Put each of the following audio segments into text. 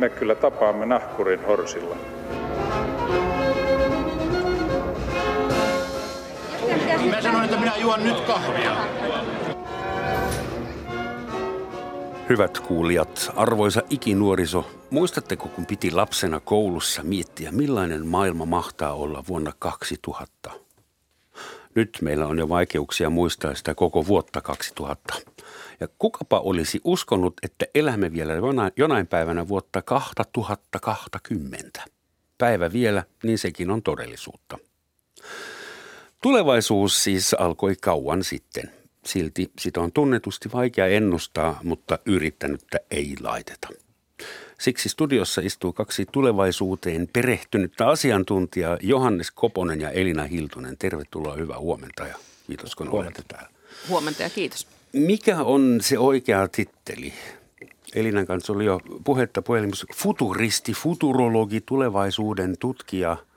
me kyllä tapaamme nahkurin horsilla. Mä sanoin, että minä juon nyt kahvia. Hyvät kuulijat, arvoisa ikinuoriso, muistatteko kun piti lapsena koulussa miettiä, millainen maailma mahtaa olla vuonna 2000? Nyt meillä on jo vaikeuksia muistaa sitä koko vuotta 2000. Ja kukapa olisi uskonut, että elämme vielä jonain, päivänä vuotta 2020. Päivä vielä, niin sekin on todellisuutta. Tulevaisuus siis alkoi kauan sitten. Silti sitä on tunnetusti vaikea ennustaa, mutta yrittänyttä ei laiteta. Siksi studiossa istuu kaksi tulevaisuuteen perehtynyttä asiantuntijaa, Johannes Koponen ja Elina Hiltunen. Tervetuloa, hyvää huomenta ja kiitos kun olette täällä. Huomenta ja kiitos. Mikä on se oikea titteli? Elinan kanssa oli jo puhetta puhelimessa. Futuristi, futurologi, tulevaisuuden tutkija –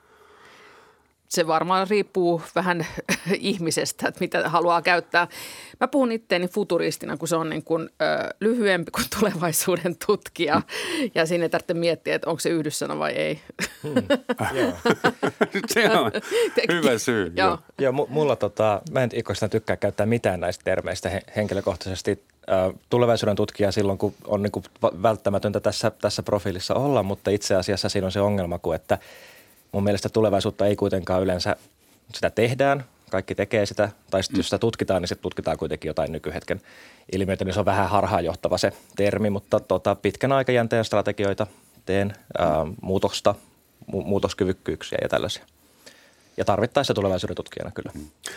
se varmaan riippuu vähän ihmisestä, että mitä haluaa käyttää. Mä puhun itteeni futuristina, kun se on niin kuin, ö, lyhyempi kuin tulevaisuuden tutkija. Ja siinä ei tarvitse miettiä, että onko se yhdyssana vai ei. Hmm. se on hyvä syy. Joo. Joo, mulla tota, mä en ikuisena tykkää käyttää mitään näistä termeistä henkilökohtaisesti. Tulevaisuuden tutkija silloin, kun on niin kuin välttämätöntä tässä, tässä profiilissa olla, mutta itse asiassa siinä on se ongelma, kun että – Mun mielestä tulevaisuutta ei kuitenkaan yleensä, sitä tehdään, kaikki tekee sitä, tai sitten jos sitä tutkitaan, niin sitten tutkitaan kuitenkin jotain nykyhetken ilmiöitä, niin se on vähän harhaanjohtava se termi, mutta tota, pitkän aikajänteen strategioita teen, ää, muutosta, mu- muutoskyvykkyyksiä ja tällaisia. Ja tarvittaessa tulevaisuuden tutkijana kyllä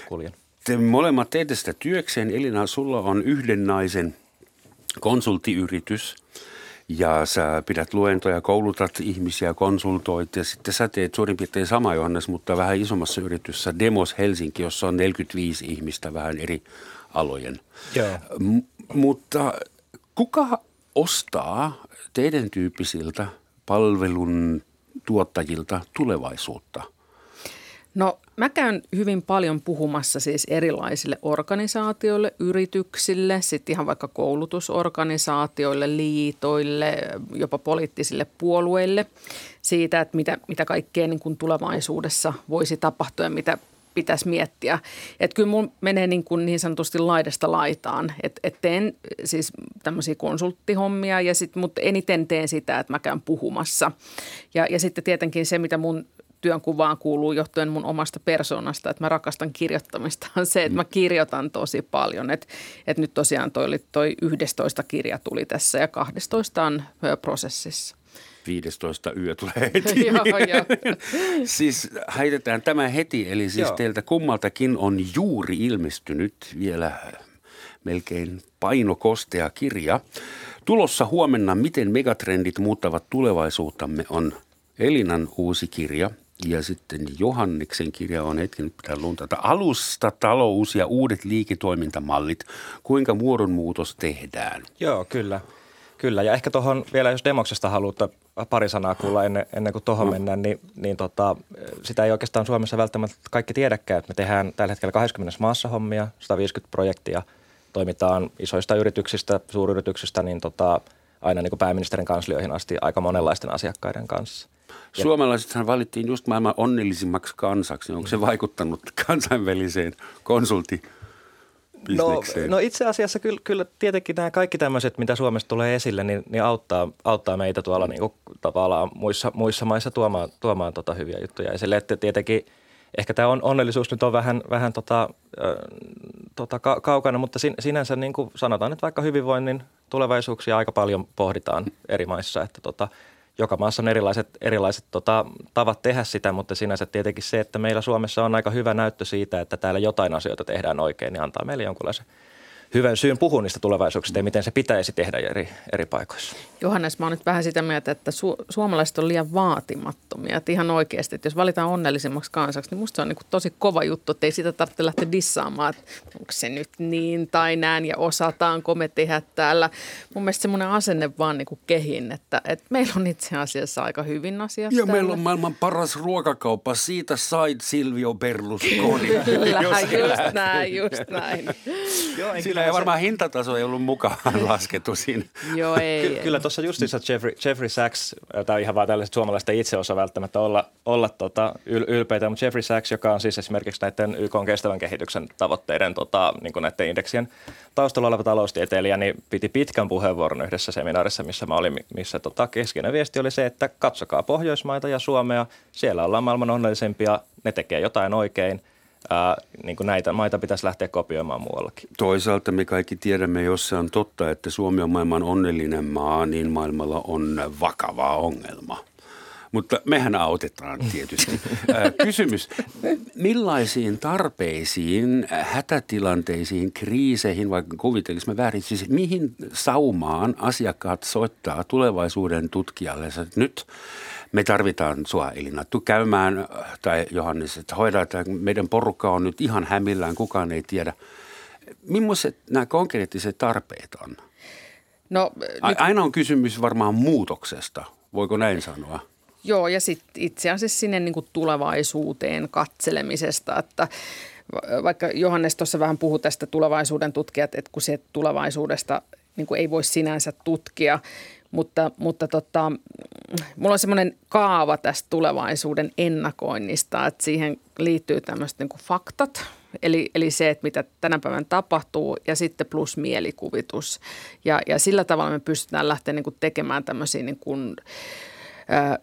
kuljen. Te molemmat teette sitä työkseen. Elina, sulla on yhden naisen konsulttiyritys – ja sä pidät luentoja, koulutat ihmisiä, konsultoit ja sitten sä teet suurin piirtein sama Johannes, mutta vähän isommassa yrityssä Demos Helsinki, jossa on 45 ihmistä vähän eri alojen. Joo. M- mutta kuka ostaa teidän tyyppisiltä palvelun tuottajilta tulevaisuutta – No mä käyn hyvin paljon puhumassa siis erilaisille organisaatioille, yrityksille, sitten ihan vaikka koulutusorganisaatioille, liitoille, jopa poliittisille puolueille siitä, että mitä, mitä kaikkea niin kuin tulevaisuudessa voisi tapahtua ja mitä pitäisi miettiä. Että kyllä mun menee niin, kuin niin sanotusti laidasta laitaan. Että et teen siis tämmöisiä konsulttihommia, ja sit, mutta eniten teen sitä, että mä käyn puhumassa. Ja, ja sitten tietenkin se, mitä mun työnkuvaan kuuluu johtuen mun omasta persoonasta, että mä rakastan kirjoittamista, on se, että mä kirjoitan tosi paljon. Että et nyt tosiaan toi, toi 11 kirja tuli tässä ja 12 on prosessissa. 15 yö tulee heti. joo, joo. siis heitetään tämä heti, eli siis joo. teiltä kummaltakin on juuri ilmestynyt vielä melkein painokostea kirja. Tulossa huomenna, miten megatrendit muuttavat tulevaisuuttamme, on Elinan uusi kirja – ja sitten Johanneksen kirja on hetken, nyt pitää luntata. Alusta, talous ja uudet liiketoimintamallit. Kuinka muodonmuutos tehdään? Joo, kyllä. Kyllä, ja ehkä tuohon vielä, jos demoksesta haluatte pari sanaa kuulla ennen, ennen kuin tuohon no. mennään, niin, niin tota, sitä ei oikeastaan Suomessa välttämättä kaikki tiedäkään. Että me tehdään tällä hetkellä 20 maassa hommia, 150 projektia, toimitaan isoista yrityksistä, suuryrityksistä, niin tota, aina niin kuin pääministerin kanslioihin asti aika monenlaisten asiakkaiden kanssa. Suomalaisethan valittiin just maailman onnellisimmaksi kansaksi. Onko se vaikuttanut kansainväliseen konsulti? No, no itse asiassa kyllä, kyllä tietenkin nämä kaikki tämmöiset, mitä Suomesta tulee esille, niin, niin auttaa, auttaa meitä tuolla niin kuin, tavallaan muissa, muissa maissa tuomaan, tuomaan tota hyviä juttuja esille. Että tietenkin ehkä tämä on, onnellisuus nyt on vähän, vähän tota, äh, tota, ka, kaukana, mutta sin, sinänsä niin kuin sanotaan, että vaikka hyvinvoinnin tulevaisuuksia aika paljon pohditaan eri maissa, että tota, joka maassa on erilaiset, erilaiset tota, tavat tehdä sitä, mutta sinänsä tietenkin se, että meillä Suomessa on aika hyvä näyttö siitä, että täällä jotain asioita tehdään oikein, niin antaa meille jonkunlaisen – hyvän syyn puhua niistä tulevaisuuksista ja miten se pitäisi tehdä eri, eri paikoissa. Johannes, mä oon nyt vähän sitä mieltä, että su- suomalaiset on liian vaatimattomia. Että ihan oikeasti, että jos valitaan onnellisimmaksi kansaksi, niin musta se on niin tosi kova juttu, että ei sitä tarvitse lähteä dissaamaan, että onko se nyt niin tai näin ja osataanko me tehdä täällä. Mun mielestä semmoinen asenne vaan niin kuin kehin, että, että meillä on itse asiassa aika hyvin asiat Ja täällä. meillä on maailman paras ruokakauppa, siitä sait Silvio Berlusconi. Kyllä, just näin, just näin. Joo, Siinä ei varmaan hintataso ei ollut mukaan laskettu siinä. Joo, ei. Ky- kyllä tuossa justiinsa Jeffrey, Jeffrey Sachs, tai ihan vaan tällaiset suomalaiset itse osaa välttämättä olla, olla tota, yl- ylpeitä, mutta Jeffrey Sachs, joka on siis esimerkiksi näiden YK kestävän kehityksen tavoitteiden tota, niin kuin näiden indeksien taustalla oleva taloustieteilijä, niin piti pitkän puheenvuoron yhdessä seminaarissa, missä mä olin, missä tota, keskeinen viesti oli se, että katsokaa Pohjoismaita ja Suomea, siellä ollaan maailman onnellisempia, ne tekee jotain oikein – ää, niin kuin näitä maita pitäisi lähteä kopioimaan muuallakin. Toisaalta me kaikki tiedämme, jos se on totta, että Suomi on maailman onnellinen maa, niin maailmalla on vakava ongelma. Mutta mehän autetaan tietysti. Kysymys, millaisiin tarpeisiin, hätätilanteisiin, kriiseihin, vaikka kuvitelisi me väärin, siis mihin saumaan asiakkaat soittaa tulevaisuuden tutkijalle, nyt me tarvitaan sua Elinattu käymään, tai Johannes, että hoida, että meidän porukka on nyt ihan hämillään, kukaan ei tiedä. Millaiset nämä konkreettiset tarpeet on? No, nyt... Aina on kysymys varmaan muutoksesta, voiko näin sanoa? Joo, ja sitten itse asiassa sinne niin kuin tulevaisuuteen katselemisesta, että vaikka Johannes tuossa vähän puhui tästä tulevaisuuden tutkijat, että kun se tulevaisuudesta niin kuin ei voi sinänsä tutkia, mutta, mutta tota, mulla on semmoinen kaava tästä tulevaisuuden ennakoinnista, että siihen liittyy tämmöiset niin faktat, eli, eli se, että mitä tänä päivänä tapahtuu ja sitten plus mielikuvitus. Ja, ja sillä tavalla me pystytään lähteä niin kuin tekemään tämmöisiä niin kuin,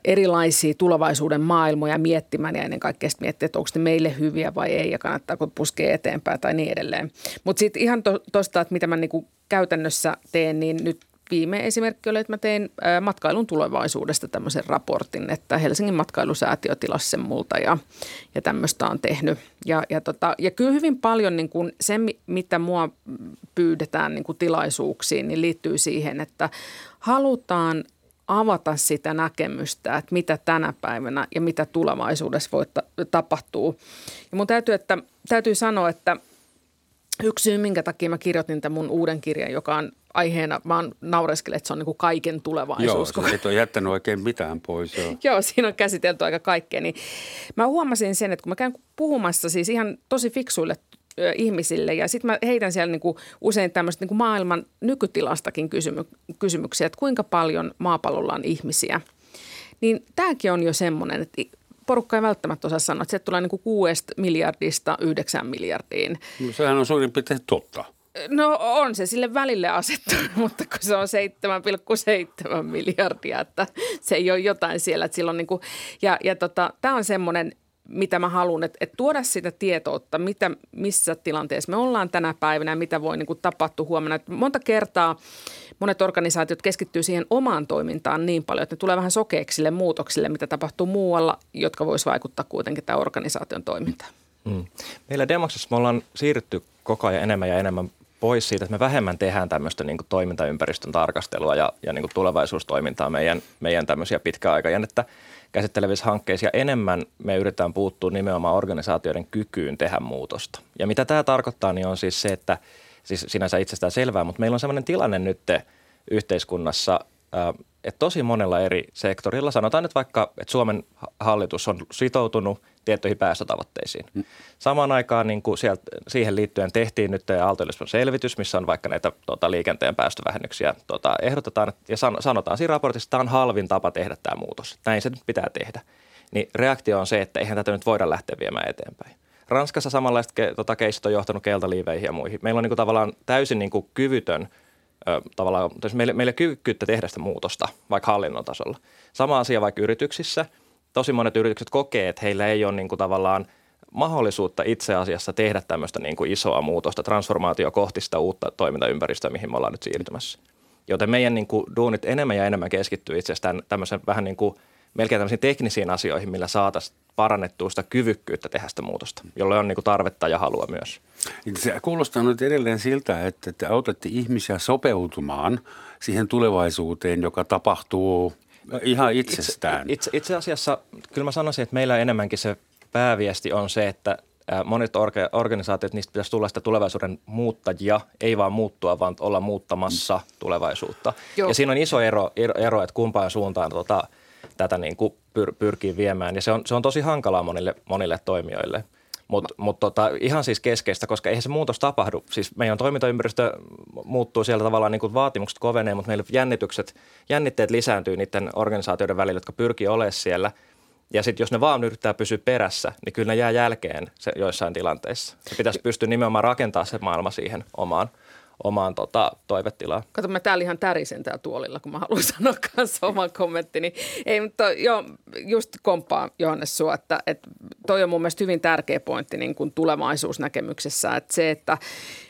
erilaisia tulevaisuuden maailmoja miettimään ja ennen kaikkea miettiä, että onko ne meille hyviä vai ei ja kannattaako puskea eteenpäin tai niin edelleen. Mutta sitten ihan tuosta, to, että mitä mä niinku käytännössä teen, niin nyt viime esimerkki oli, että mä tein matkailun tulevaisuudesta tämmöisen raportin, että Helsingin matkailusäätiö tilasi sen multa ja, ja tämmöistä on tehnyt. Ja, ja, tota, ja kyllä hyvin paljon niin kuin se, mitä mua pyydetään niin kuin tilaisuuksiin, niin liittyy siihen, että halutaan avata sitä näkemystä, että mitä tänä päivänä ja mitä tulevaisuudessa voi ta- tapahtuu. Ja mun täytyy, että, täytyy sanoa, että yksi syy, minkä takia mä kirjoitin tämän mun uuden kirjan, joka on aiheena, vaan naureskelen, että se on niin kuin kaiken tulevaisuus. Joo, et ole jättänyt oikein mitään pois. Joo. joo, siinä on käsitelty aika kaikkea. Niin mä huomasin sen, että kun mä käyn puhumassa siis ihan tosi fiksuille ihmisille. Ja sitten mä heitän siellä niinku usein tämmöistä niinku maailman nykytilastakin kysymy- kysymyksiä, että kuinka paljon maapallolla on ihmisiä. Niin tämäkin on jo semmoinen, että porukka ei välttämättä osaa sanoa, että se tulee niinku kuudesta miljardista yhdeksän miljardiin. No, sehän on suurin piirtein totta. No on se sille välille asettunut, mutta kun se on 7,7 miljardia, että se ei ole jotain siellä. Että silloin niin kuin, ja ja tota, tämä on semmoinen mitä mä haluan, että, että tuoda sitä tietoutta, mitä, missä tilanteessa me ollaan tänä päivänä ja mitä voi niin kuin, tapahtua huomenna. Että monta kertaa monet organisaatiot keskittyy siihen omaan toimintaan niin paljon, että ne tulee vähän sokeeksi sille muutoksille, mitä tapahtuu muualla, jotka voisi vaikuttaa kuitenkin tämän organisaation toimintaan. Mm. Meillä Demoksessa me ollaan siirrytty koko ajan enemmän ja enemmän pois siitä, että me vähemmän tehdään tämmöistä niin kuin toimintaympäristön tarkastelua ja, ja niin kuin tulevaisuustoimintaa meidän, meidän tämmöisiä pitkäaikajännettä käsittelevissä hankkeissa ja enemmän me yritetään puuttua nimenomaan organisaatioiden kykyyn tehdä muutosta. Ja mitä tämä tarkoittaa, niin on siis se, että siis sinänsä itsestään selvää, mutta meillä on sellainen tilanne nyt yhteiskunnassa, että tosi monella eri sektorilla, sanotaan nyt vaikka, että Suomen hallitus on sitoutunut – tiettyihin päästötavoitteisiin. Mm. Samaan aikaan niin kuin sieltä, siihen liittyen tehtiin nyt aalto selvitys, missä on vaikka näitä tota, liikenteen päästövähennyksiä tota, ehdotetaan ja san, sanotaan siinä raportissa, että tämä on halvin tapa tehdä tämä muutos. Näin se nyt pitää tehdä. Niin reaktio on se, että eihän tätä nyt voida lähteä viemään eteenpäin. Ranskassa samanlaista ke, tota, keissit on johtanut keltaliiveihin ja muihin. Meillä on niin kuin, tavallaan täysin niin kuin, kyvytön ö, tavallaan, meillä, meillä ei kyvykkyyttä tehdä sitä muutosta, vaikka hallinnon tasolla. Sama asia vaikka yrityksissä – tosi monet yritykset kokee, että heillä ei ole niin kuin tavallaan mahdollisuutta itse asiassa tehdä tämmöistä niin kuin isoa muutosta, transformaatio kohti sitä uutta toimintaympäristöä, mihin me ollaan nyt siirtymässä. Joten meidän niin kuin duunit enemmän ja enemmän keskittyy itse asiassa tämmöisen vähän niin kuin melkein tämmöisiin teknisiin asioihin, millä saataisiin parannettua sitä kyvykkyyttä tehdä sitä muutosta, jolle on niin kuin tarvetta ja halua myös. Se kuulostaa nyt edelleen siltä, että te autatte ihmisiä sopeutumaan siihen tulevaisuuteen, joka tapahtuu No, ihan itsestään. Itse, itse, itse asiassa kyllä mä sanoisin, että meillä enemmänkin se pääviesti on se, että monet organisaatiot, niistä pitäisi tulla sitä tulevaisuuden muuttajia, ei vaan muuttua, vaan olla muuttamassa tulevaisuutta. Joo. Ja siinä on iso ero, ero että kumpaan suuntaan tota, tätä niin kuin pyr, pyrkii viemään. Ja se on, se on tosi hankalaa monille, monille toimijoille. Mutta mut tota, ihan siis keskeistä, koska eihän se muutos tapahdu. Siis meidän toimintaympäristö muuttuu siellä tavallaan niin kuin vaatimukset kovenee, mutta meillä jännitykset, jännitteet lisääntyy niiden organisaatioiden välillä, jotka pyrkii olemaan siellä. Ja sitten jos ne vaan yrittää pysyä perässä, niin kyllä ne jää jälkeen se, joissain tilanteissa. Se pitäisi pystyä nimenomaan rakentamaan se maailma siihen omaan – omaan tota, toivetilaan. Kato, mä täällä ihan tärisen täällä tuolilla, kun mä haluan sanoa kanssa oman kommenttini. Ei, mutta joo, just komppaa Johannes sua, että, että toi on mun mielestä hyvin tärkeä pointti niin kuin tulevaisuusnäkemyksessä, että se, että,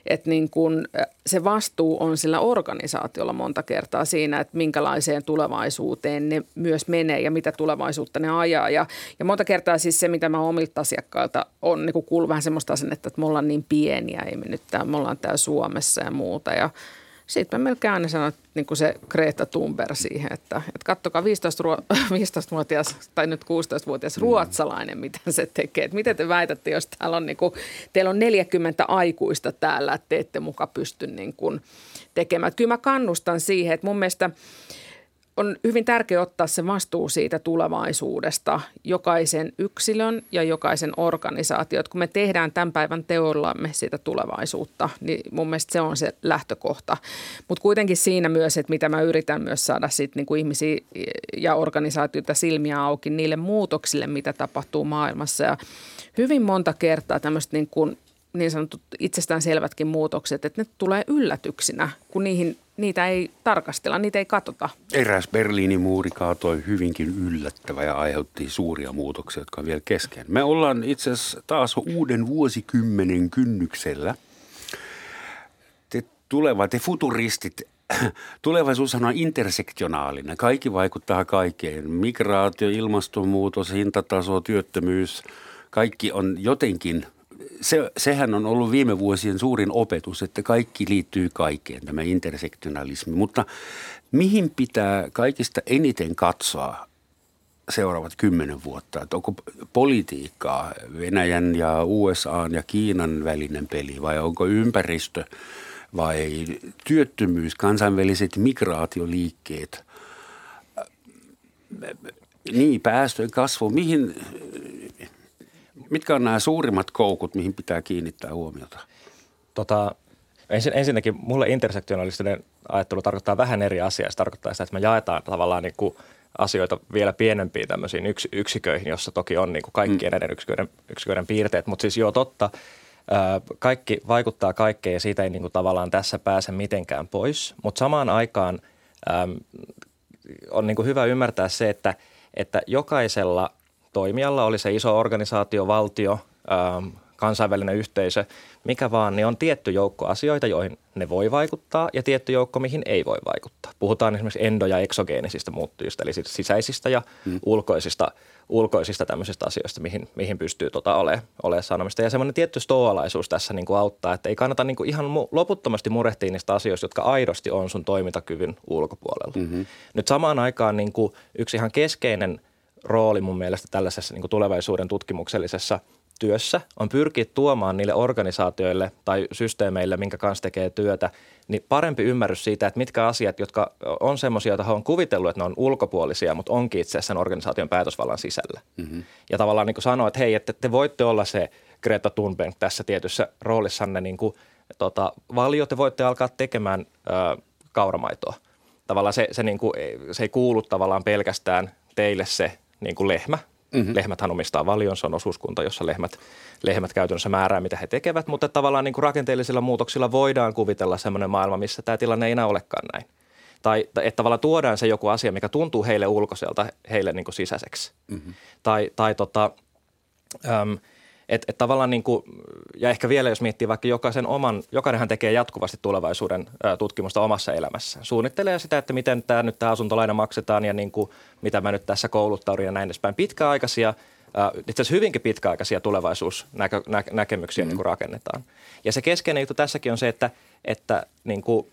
että niin kuin se vastuu on sillä organisaatiolla monta kertaa siinä, että minkälaiseen tulevaisuuteen ne myös menee ja mitä tulevaisuutta ne ajaa. Ja, ja monta kertaa siis se, mitä mä omilta asiakkailta on, niin kuin kuuluu vähän semmoista asennetta, että me ollaan niin pieniä, ei me nyt tää, me ollaan täällä Suomessa ja muuta. Ja sitten mä melkein aina sanon niin kuin se Greta Thunberg siihen, että, että kattokaa 15-vuotias tai nyt 16-vuotias mm. ruotsalainen, mitä se tekee. Että miten te väitätte, jos täällä on, niin kuin, teillä on 40 aikuista täällä, että te ette muka pysty niin kuin tekemään. Että kyllä mä kannustan siihen, että mun mielestä – on hyvin tärkeää ottaa se vastuu siitä tulevaisuudesta jokaisen yksilön ja jokaisen organisaation. Kun me tehdään tämän päivän teollamme sitä tulevaisuutta, niin mun mielestä se on se lähtökohta. Mutta kuitenkin siinä myös, että mitä mä yritän myös saada sit niin kuin ihmisiä ja organisaatioita silmiä auki niille muutoksille, mitä tapahtuu maailmassa. Ja hyvin monta kertaa tämmöistä niin niin sanotut itsestäänselvätkin muutokset, että ne tulee yllätyksinä, kun niihin, niitä ei tarkastella, niitä ei katsota. Eräs Berliinin muuri kaatoi hyvinkin yllättävä ja aiheutti suuria muutoksia, jotka on vielä kesken. Me ollaan itse asiassa taas uuden vuosikymmenen kynnyksellä. Te tulevat, te futuristit, tulevaisuus on intersektionaalinen. Kaikki vaikuttaa kaikkeen. Migraatio, ilmastonmuutos, hintataso, työttömyys, kaikki on jotenkin – se, sehän on ollut viime vuosien suurin opetus, että kaikki liittyy kaikkeen, tämä intersektionalismi. Mutta mihin pitää kaikista eniten katsoa seuraavat kymmenen vuotta? Että onko politiikkaa Venäjän ja USA ja Kiinan välinen peli vai onko ympäristö vai työttömyys, kansainväliset migraatioliikkeet? Niin, päästöjen kasvu. Mihin, Mitkä on nämä suurimmat koukut, mihin pitää kiinnittää huomiota? Tota, ensin, ensinnäkin mulle intersektionalistinen ajattelu tarkoittaa vähän eri asiaa. Se tarkoittaa sitä, että me jaetaan tavallaan niin kuin asioita vielä pienempiin tämmöisiin yks, yksiköihin, jossa toki on niin kuin kaikkien mm. näiden yksiköiden, yksiköiden piirteet. Mutta siis joo, totta, kaikki vaikuttaa kaikkeen ja siitä ei niin kuin tavallaan tässä pääse mitenkään pois. Mutta samaan aikaan äm, on niin kuin hyvä ymmärtää se, että, että jokaisella – toimijalla, oli se iso organisaatio, valtio, ähm, kansainvälinen yhteisö, mikä vaan, niin on tietty joukko asioita, joihin ne voi vaikuttaa ja tietty joukko, mihin ei voi vaikuttaa. Puhutaan esimerkiksi endo- ja eksogeenisistä muuttujista, eli siis sisäisistä ja hmm. ulkoisista, ulkoisista tämmöisistä asioista, mihin, mihin pystyy tota ole, ole sanomista. Ja semmoinen tietty stoalaisuus tässä niin kuin auttaa, että ei kannata niin kuin ihan mu- loputtomasti murehtia niistä asioista, jotka aidosti on sun toimintakyvyn ulkopuolella. Mm-hmm. Nyt samaan aikaan niin kuin yksi ihan keskeinen – rooli mun mielestä tällaisessa niin tulevaisuuden tutkimuksellisessa työssä on pyrkiä tuomaan niille organisaatioille tai systeemeille, minkä kanssa tekee työtä, niin parempi ymmärrys siitä, että mitkä asiat, jotka on semmoisia, joita on kuvitellut, että ne on ulkopuolisia, mutta onkin itse asiassa sen organisaation päätösvallan sisällä. Mm-hmm. Ja tavallaan niin sanoa, että hei, että te voitte olla se Greta Thunberg tässä tietyssä roolissanne niin kuin, tota, valio, te voitte alkaa tekemään ö, kauramaitoa. Tavallaan se, se, niin kuin, se ei kuulu tavallaan pelkästään teille se niin kuin lehmä. Mm-hmm. Lehmäthän omistaa valion, se on osuuskunta, jossa lehmät, lehmät käytännössä määrää, mitä he tekevät, mutta tavallaan niin kuin rakenteellisilla muutoksilla voidaan kuvitella sellainen maailma, missä tämä tilanne ei enää olekaan näin. Tai että tavallaan tuodaan se joku asia, mikä tuntuu heille ulkoiselta, heille niin kuin sisäiseksi. Mm-hmm. Tai, tai tota, äm, et, et tavallaan niin kuin, ja ehkä vielä jos miettii vaikka jokaisen oman, jokainenhan tekee jatkuvasti tulevaisuuden tutkimusta omassa elämässä. Suunnittelee sitä, että miten tämä nyt tämä asuntolaina maksetaan ja niin kuin, mitä mä nyt tässä kouluttaudun ja näin edespäin. Pitkäaikaisia, itse asiassa hyvinkin pitkäaikaisia tulevaisuusnäkemyksiä mm. niin kuin rakennetaan. Ja se keskeinen juttu tässäkin on se, että, että niin kuin,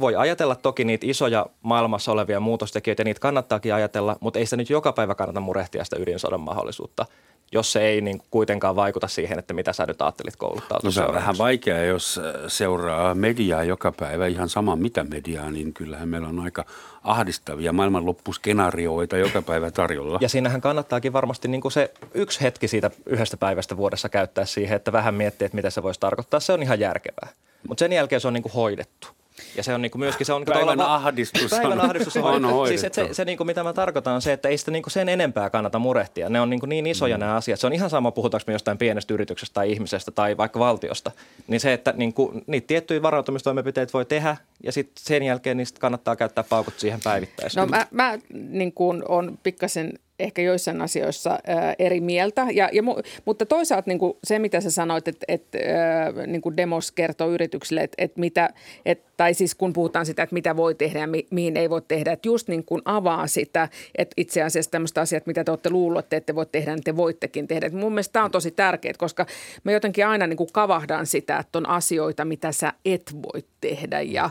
voi ajatella toki niitä isoja maailmassa olevia muutostekijöitä, niitä kannattaakin ajatella, mutta ei sitä nyt joka päivä kannata murehtia sitä ydinsodan mahdollisuutta – jos se ei niin kuitenkaan vaikuta siihen, että mitä sä nyt ajattelit kouluttautua. No se on vähän vaikeaa, jos äh, seuraa mediaa joka päivä, ihan sama mitä mediaa, niin kyllähän meillä on aika ahdistavia maailmanloppuskenaarioita joka päivä tarjolla. Ja siinähän kannattaakin varmasti niin kuin se yksi hetki siitä yhdestä päivästä vuodessa käyttää siihen, että vähän miettiä, että mitä se voisi tarkoittaa. Se on ihan järkevää. Mutta sen jälkeen se on niin kuin hoidettu. Ja se on niin kuin myöskin... Se on niinku päivän va- ahdistus Päivän ahdistus on, on hoidettu. Siis, että se, se niin kuin mitä mä tarkoitan on se, että ei sitä niin kuin sen enempää kannata murehtia. Ne on niin, kuin niin isoja mm. nämä asiat. Se on ihan sama, puhutaanko me jostain pienestä yrityksestä tai ihmisestä tai vaikka valtiosta. Niin se, että niin kuin, niitä tiettyjä varautumistoimenpiteitä voi tehdä ja sitten sen jälkeen niistä kannattaa käyttää paukut siihen päivittäisesti. No mä, mä niin kuin on pikkasen ehkä joissain asioissa ää, eri mieltä. Ja, ja, mutta toisaalta niin kuin se, mitä sä sanoit, että, että ää, niin kuin demos kertoo yrityksille, että, että mitä, että, tai siis kun puhutaan sitä, että mitä voi tehdä ja mi, mihin ei voi tehdä, että just niin kuin avaa sitä, että itse asiassa tämmöistä asiat, mitä te olette luulleet, että ette voi tehdä, niin te voittekin tehdä. Että mun mielestä tämä on tosi tärkeää, koska me jotenkin aina niin kuin kavahdan sitä, että on asioita, mitä sä et voi tehdä ja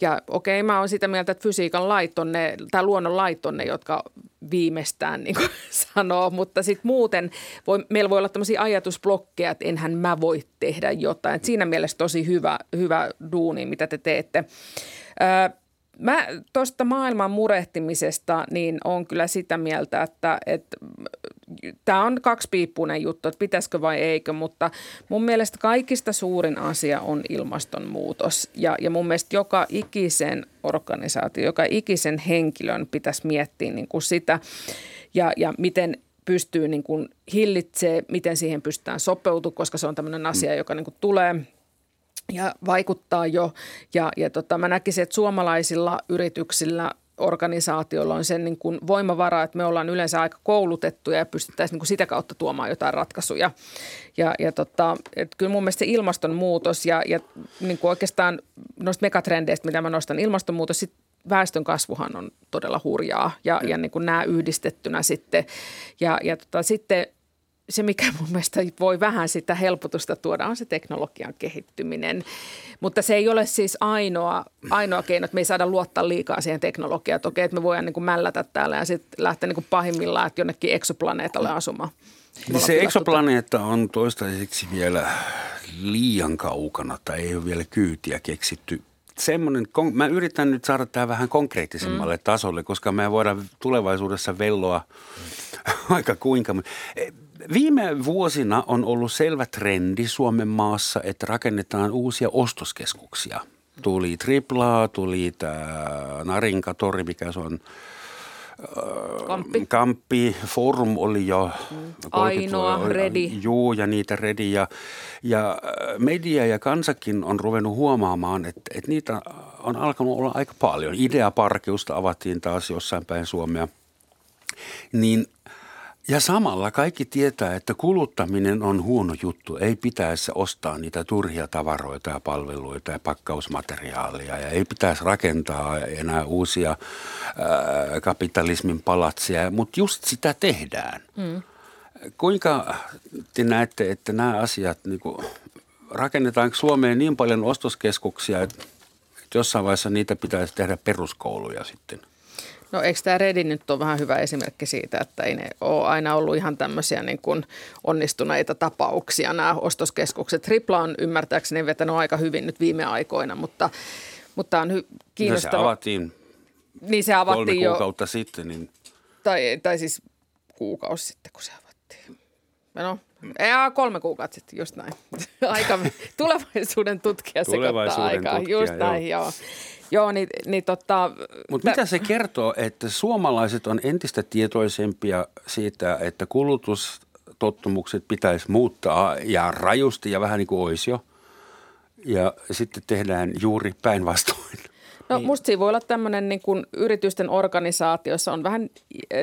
ja okei, mä oon sitä mieltä, että fysiikan lait on ne, tai luonnon lait on ne, jotka viimeistään niin kuin sanoo, mutta sitten muuten voi, meillä voi olla tämmöisiä ajatusblokkeja, että enhän mä voi tehdä jotain. Et siinä mielessä tosi hyvä, hyvä duuni, mitä te teette. Öö, Mä tuosta maailman murehtimisesta niin on kyllä sitä mieltä, että, että tämä on kaksipiippunen juttu, että pitäisikö vai eikö, mutta mun mielestä kaikista suurin asia on ilmastonmuutos. Ja, ja mun mielestä joka ikisen organisaatio, joka ikisen henkilön pitäisi miettiä niin kuin sitä ja, ja miten pystyy niin kuin hillitsee, miten siihen pystytään sopeutumaan, koska se on tämmöinen asia, joka niin kuin tulee – ja vaikuttaa jo. Ja, ja tota, mä näkisin, että suomalaisilla yrityksillä organisaatioilla on sen niin kuin voimavara, että me ollaan yleensä aika koulutettuja ja pystyttäisiin niin kuin sitä kautta tuomaan jotain ratkaisuja. Ja, ja tota, että kyllä mun mielestä se ilmastonmuutos ja, ja niin kuin oikeastaan noista megatrendeistä, mitä mä nostan, ilmastonmuutos, sit väestön kasvuhan on todella hurjaa ja, ja niin kuin nämä yhdistettynä sitten. Ja, ja tota, sitten se, mikä mun mielestä voi vähän sitä helpotusta tuoda, on se teknologian kehittyminen. Mutta se ei ole siis ainoa, ainoa keino, että me ei saada luottaa liikaa siihen teknologiaan. Okei, että me voidaan niin kuin mällätä täällä ja sitten lähteä niin kuin pahimmillaan että jonnekin eksoplaneetalle asumaan. Niin se eksoplaneetta on toistaiseksi vielä liian kaukana tai ei ole vielä kyytiä keksitty semmoinen, mä yritän nyt saada tämä vähän konkreettisemmalle mm. tasolle, koska me voidaan tulevaisuudessa velloa aika kuinka. Viime vuosina on ollut selvä trendi Suomen maassa, että rakennetaan uusia ostoskeskuksia. Tuli Triplaa, tuli tämä Narinkatori, mikä se on Kamppi. Kamppi, Forum oli jo. Mm. Ainoa, Redi. Juu, ja niitä Redi. Ja, ja media ja kansakin on ruvennut huomaamaan, että, että niitä on alkanut olla aika paljon. Ideaparkiusta avattiin taas jossain päin Suomea. Niin ja samalla kaikki tietää, että kuluttaminen on huono juttu. Ei pitäisi ostaa niitä turhia tavaroita ja palveluita ja pakkausmateriaalia ja ei pitäisi rakentaa enää uusia ää, kapitalismin palatsia, mutta just sitä tehdään. Mm. Kuinka te näette, että nämä asiat, niin kuin, rakennetaanko Suomeen niin paljon ostoskeskuksia, että jossain vaiheessa niitä pitäisi tehdä peruskouluja sitten – No eikö tämä Redi nyt ole vähän hyvä esimerkki siitä, että ei ne ole aina ollut ihan tämmöisiä niin kuin onnistuneita tapauksia nämä ostoskeskukset. Tripla on ymmärtääkseni vetänyt aika hyvin nyt viime aikoina, mutta, mutta on hy- kiinnostava. No se avattiin, niin se avattiin kolme jo, kuukautta sitten. Niin... Tai, tai siis kuukausi sitten, kun se avattiin. No, ja kolme kuukautta sitten, just näin. Aika, tulevaisuuden tutkija tulevaisuuden sekoittaa aikaa. Tutkija, just näin, joo. joo. Joo, niin, niin tota... Mutta mitä se kertoo, että suomalaiset on entistä tietoisempia siitä, että kulutustottumukset pitäisi muuttaa ja rajusti ja vähän niin kuin olisi jo. Ja sitten tehdään juuri päinvastoin. No niin. musta siinä voi olla tämmöinen niin kuin yritysten organisaatiossa on vähän,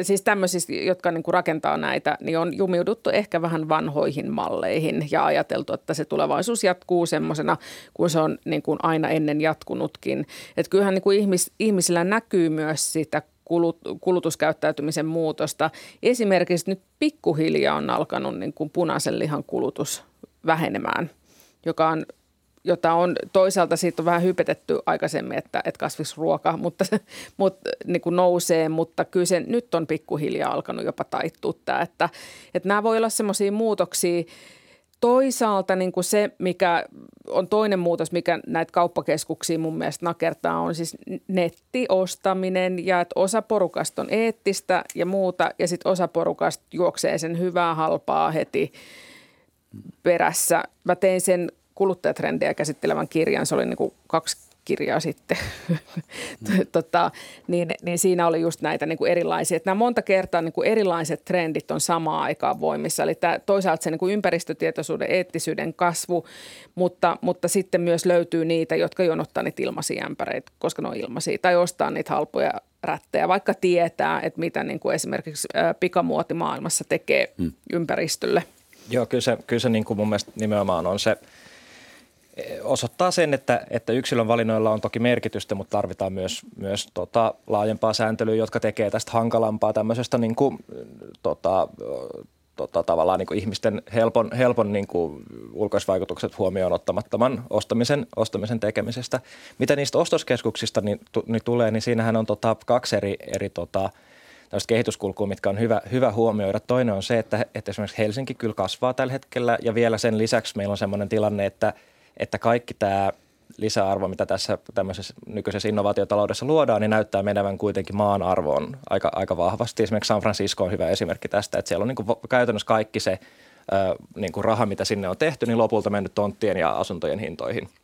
siis tämmöisissä, jotka niin kuin rakentaa näitä, niin on jumiuduttu ehkä vähän vanhoihin malleihin ja ajateltu, että se tulevaisuus jatkuu semmoisena, kun se on niin kuin aina ennen jatkunutkin. Että kyllähän niin kuin ihmis, ihmisillä näkyy myös sitä kulut, kulutuskäyttäytymisen muutosta. Esimerkiksi nyt pikkuhiljaa on alkanut niin kuin punaisen lihan kulutus vähenemään, joka on jota on toisaalta siitä on vähän hypetetty aikaisemmin, että, että kasvisruoka mutta, mutta, niin kuin nousee, mutta kyllä se nyt on pikkuhiljaa alkanut jopa taittua tämä, että, että nämä voi olla semmoisia muutoksia, Toisaalta niin kuin se, mikä on toinen muutos, mikä näitä kauppakeskuksia mun mielestä nakertaa, on siis nettiostaminen ja että osa porukasta on eettistä ja muuta ja sitten osa porukasta juoksee sen hyvää halpaa heti perässä. Mä tein sen kuluttajatrendejä käsittelevän kirjan, se oli niin kuin kaksi kirjaa sitten, mm. tota, niin, niin siinä oli just näitä niin kuin erilaisia. Että nämä monta kertaa niin kuin erilaiset trendit on samaan aikaan voimissa. Eli tämä, toisaalta se niin kuin ympäristötietoisuuden, eettisyyden kasvu, mutta, mutta sitten myös löytyy niitä, jotka jonottaa niitä ilmaisia ämpäreitä, koska ne on ilmaisia, tai ostaa niitä halpoja rättejä, vaikka tietää, että mitä niin kuin esimerkiksi pikamuoti maailmassa tekee hmm. ympäristölle. Joo, kyllä se, kyllä se niin kuin mun mielestä nimenomaan on se – osoittaa sen, että, että yksilön valinnoilla on toki merkitystä, mutta tarvitaan myös, myös tota, laajempaa sääntelyä, jotka tekee tästä hankalampaa tämmöisestä niin kuin, tota, tota, tavallaan niin kuin ihmisten helpon, helpon niin kuin ulkoisvaikutukset huomioon ottamattoman ostamisen, ostamisen tekemisestä. Mitä niistä ostoskeskuksista niin, tu, niin tulee, niin siinähän on tota, kaksi eri, eri tota, kehityskulkua, mitkä on hyvä, hyvä huomioida. Toinen on se, että, että esimerkiksi Helsinki kyllä kasvaa tällä hetkellä ja vielä sen lisäksi meillä on sellainen tilanne, että – että kaikki tämä lisäarvo, mitä tässä tämmöisessä nykyisessä innovaatiotaloudessa luodaan, niin näyttää menevän kuitenkin maan arvoon aika, aika vahvasti. Esimerkiksi San Francisco on hyvä esimerkki tästä, että siellä on niin käytännössä kaikki se niin kuin raha, mitä sinne on tehty, niin lopulta mennyt tonttien ja asuntojen hintoihin –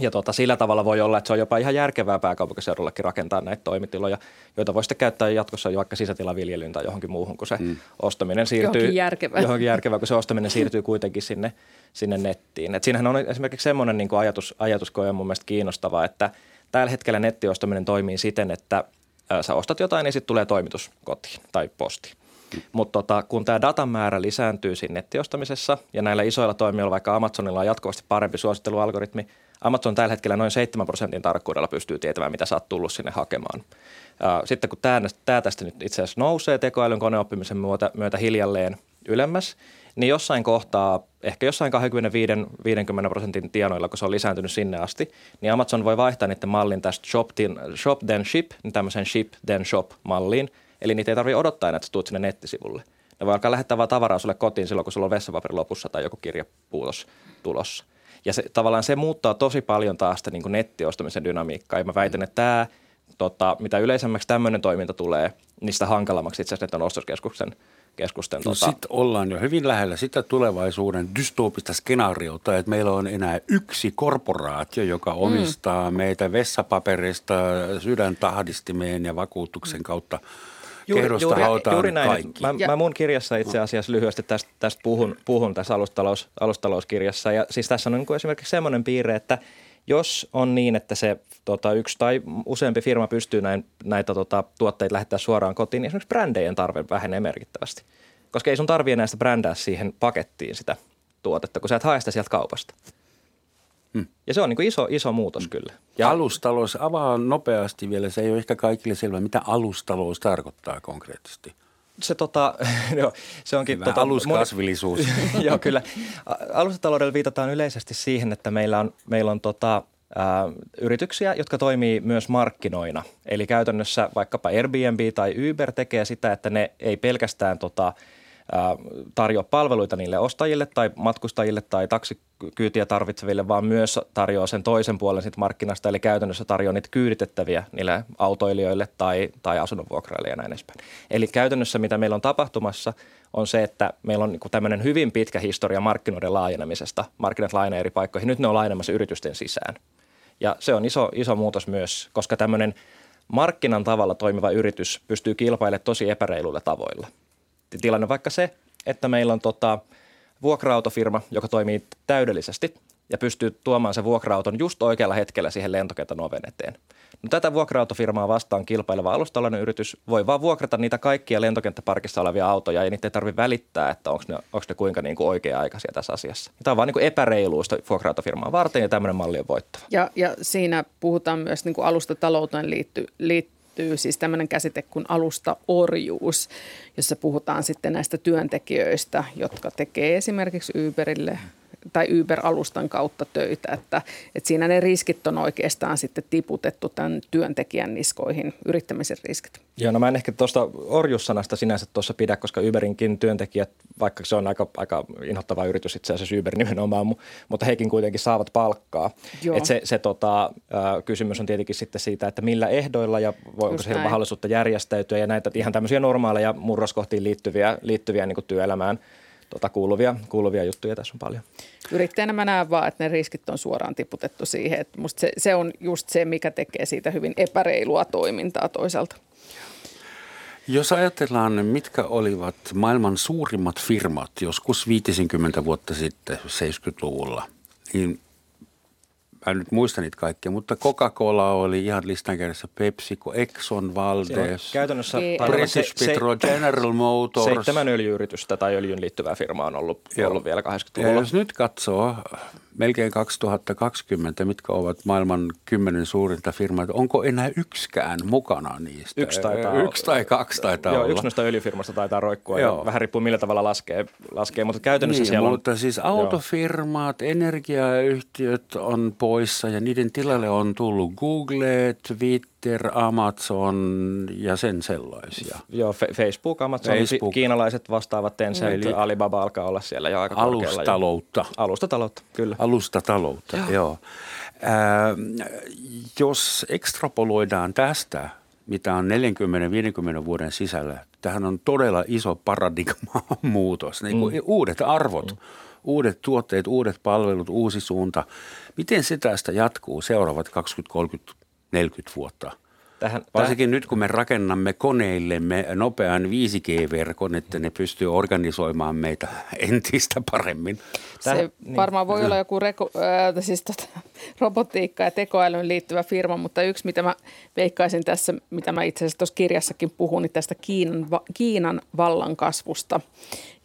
ja tota, sillä tavalla voi olla, että se on jopa ihan järkevää pääkaupunkiseudullakin rakentaa näitä toimitiloja, joita voi sitten käyttää jatkossa vaikka sisätilaviljelyyn tai johonkin muuhun, kun se mm. ostaminen siirtyy. Johonkin järkevää. Johonkin järkevää, kun se ostaminen siirtyy kuitenkin sinne, sinne nettiin. Et siinähän on esimerkiksi semmoinen niin kuin ajatus, ajatus, on mun mielestä kiinnostava, että tällä hetkellä nettiostaminen toimii siten, että sä ostat jotain, niin sitten tulee toimitus kotiin tai posti. Mutta tota, kun tämä datan määrä lisääntyy siinä nettiostamisessa ja näillä isoilla toimijoilla, vaikka Amazonilla on jatkuvasti parempi suosittelualgoritmi – Amazon tällä hetkellä noin 7 prosentin tarkkuudella pystyy tietämään, mitä sä oot tullut sinne hakemaan. Sitten kun tämä, tämä tästä nyt itse asiassa nousee tekoälyn koneoppimisen myötä, myötä hiljalleen ylemmäs, niin jossain kohtaa, ehkä jossain 25-50 prosentin tienoilla, kun se on lisääntynyt sinne asti, niin Amazon voi vaihtaa niiden mallin tästä shop, shop then ship, niin tämmöisen ship then shop malliin. Eli niitä ei tarvitse odottaa enää, että tuut sinne nettisivulle. Ne voi alkaa lähettää vaan tavaraa sulle kotiin silloin, kun sulla on vessapaperi lopussa tai joku kirjapuutos tulossa. Ja se, tavallaan se muuttaa tosi paljon taas sitä niin kuin nettiostamisen dynamiikkaa. Ja mä väitän, että tämä, tota, mitä yleisemmäksi tämmöinen toiminta tulee, niin sitä hankalammaksi itse asiassa ostoskeskuksen keskusten. No tota... Sitten ollaan jo hyvin lähellä sitä tulevaisuuden dystopista skenaariota, että meillä on enää yksi korporaatio, joka mm. omistaa mm. meitä vessapaperista sydäntahdistimeen ja vakuutuksen kautta – juuri, juuri, juuri näin. kaikki. Mä, mä mun kirjassa itse asiassa lyhyesti tästä, tästä puhun, puhun tässä alustalous, alustalouskirjassa. Ja siis tässä on niin kuin esimerkiksi semmoinen piirre, että jos on niin, että se tota, yksi tai useampi firma pystyy näin, näitä tota, tuotteita lähettää suoraan kotiin, niin esimerkiksi brändejä tarve vähenee merkittävästi. Koska ei sun tarvitse enää sitä brändää siihen pakettiin sitä tuotetta, kun sä et hae sitä sieltä kaupasta. Hmm. Ja se on niin kuin iso, iso muutos hmm. kyllä. Ja alustalous, avaa nopeasti vielä, se ei ole ehkä kaikille selvä, mitä alustalous tarkoittaa konkreettisesti. Se, tota, joo, se onkin... tota, aluskasvillisuus. Joo, kyllä. Alustataloudella viitataan yleisesti siihen, että meillä on, meillä on tota, ä, yrityksiä, jotka toimii myös markkinoina. Eli käytännössä vaikkapa Airbnb tai Uber tekee sitä, että ne ei pelkästään tota, – tarjoa palveluita niille ostajille tai matkustajille tai taksikyytiä tarvitseville, vaan myös tarjoaa sen toisen puolen sit markkinasta, eli käytännössä tarjoaa niitä kyyditettäviä niille autoilijoille tai, tai asunnonvuokraille ja näin edespäin. Eli käytännössä mitä meillä on tapahtumassa on se, että meillä on niin tämmöinen hyvin pitkä historia markkinoiden laajenemisesta. Markkinat laajenee eri paikkoihin. Nyt ne on laajenemassa yritysten sisään. Ja se on iso, iso muutos myös, koska tämmöinen markkinan tavalla toimiva yritys pystyy kilpailemaan tosi epäreiluilla tavoilla – tilanne vaikka se, että meillä on tota, vuokra-autofirma, joka toimii täydellisesti ja pystyy tuomaan sen vuokra-auton just oikealla hetkellä siihen lentokentän oven eteen. No, tätä vuokra-autofirmaa vastaan kilpaileva alustalainen yritys voi vaan vuokrata niitä kaikkia lentokenttäparkissa olevia autoja ja niitä ei tarvitse välittää, että onko ne, onko ne kuinka niin kuin oikea-aikaisia tässä asiassa. Tämä on vaan niin kuin epäreiluusta vuokra-autofirmaa varten ja tämmöinen malli on voittava. Ja, ja siinä puhutaan myös niin kuin alustatalouteen liitty, liitty liittyy siis tämmöinen käsite kuin alustaorjuus, jossa puhutaan sitten näistä työntekijöistä, jotka tekee esimerkiksi Uberille tai Uber-alustan kautta töitä, että, että siinä ne riskit on oikeastaan sitten tiputettu tämän työntekijän niskoihin, yrittämisen riskit. Joo, no mä en ehkä tuosta orjussanasta sinänsä tuossa pidä, koska Uberinkin työntekijät, vaikka se on aika, aika inhottava yritys itse asiassa Uber nimenomaan, mutta hekin kuitenkin saavat palkkaa. Et se se tota, kysymys on tietenkin sitten siitä, että millä ehdoilla ja voiko se mahdollisuutta järjestäytyä ja näitä ihan tämmöisiä normaaleja murroskohtiin liittyviä, liittyviä niin työelämään tota, kuuluvia, kuuluvia juttuja tässä on paljon. Yrittäjänä mä näen vaan, että ne riskit on suoraan tiputettu siihen. Että musta se, se on just se, mikä tekee siitä hyvin epäreilua toimintaa toisaalta. Jos ajatellaan, mitkä olivat maailman suurimmat firmat joskus 50 vuotta sitten, 70-luvulla, niin mä nyt muista niitä kaikkia, mutta Coca-Cola oli ihan listan kädessä, PepsiCo, Exxon Valdez, käytännössä British se, Petro, se, General Motors. Seitsemän öljyyritystä tai öljyn liittyvää firmaa on ollut, ollut vielä 80-luvulla. Ja jos nyt katsoo melkein 2020, mitkä ovat maailman kymmenen suurinta firmaa, onko enää yksikään mukana niistä? Yksi, taitaa yksi tai kaksi taitaa joo, olla. Yksi noista öljyfirmasta taitaa roikkua joo. ja vähän riippuu millä tavalla laskee, laskee mutta käytännössä niin, siellä mutta on... siis autofirmat, joo. energiayhtiöt on poissa ja niiden tilalle on tullut Google, Twitter, Amazon ja sen sellaisia. Joo, Facebook, Amazon, Facebook. kiinalaiset vastaavat Tencent, Eli Alibaba alkaa olla siellä jo aika Alustaloutta. Alustataloutta, kyllä alustataloutta, joo. joo. Ää, jos ekstrapoloidaan tästä, mitä on 40-50 vuoden sisällä, tähän on todella iso paradigma muutos, niin kuin mm. uudet arvot, mm. uudet tuotteet, uudet palvelut, uusi suunta. Miten se tästä jatkuu seuraavat 20, 30, 40 vuotta – Tähän, Varsinkin tähän. nyt, kun me rakennamme koneillemme nopean 5G-verkon, että ne pystyy organisoimaan meitä entistä paremmin. Se niin. varmaan voi olla joku reko, äh, siis tota, robotiikka- ja tekoälyyn liittyvä firma, mutta yksi, mitä mä veikkaisin tässä, mitä mä itse asiassa tuossa kirjassakin puhun, niin tästä Kiinan, Kiinan vallan kasvusta.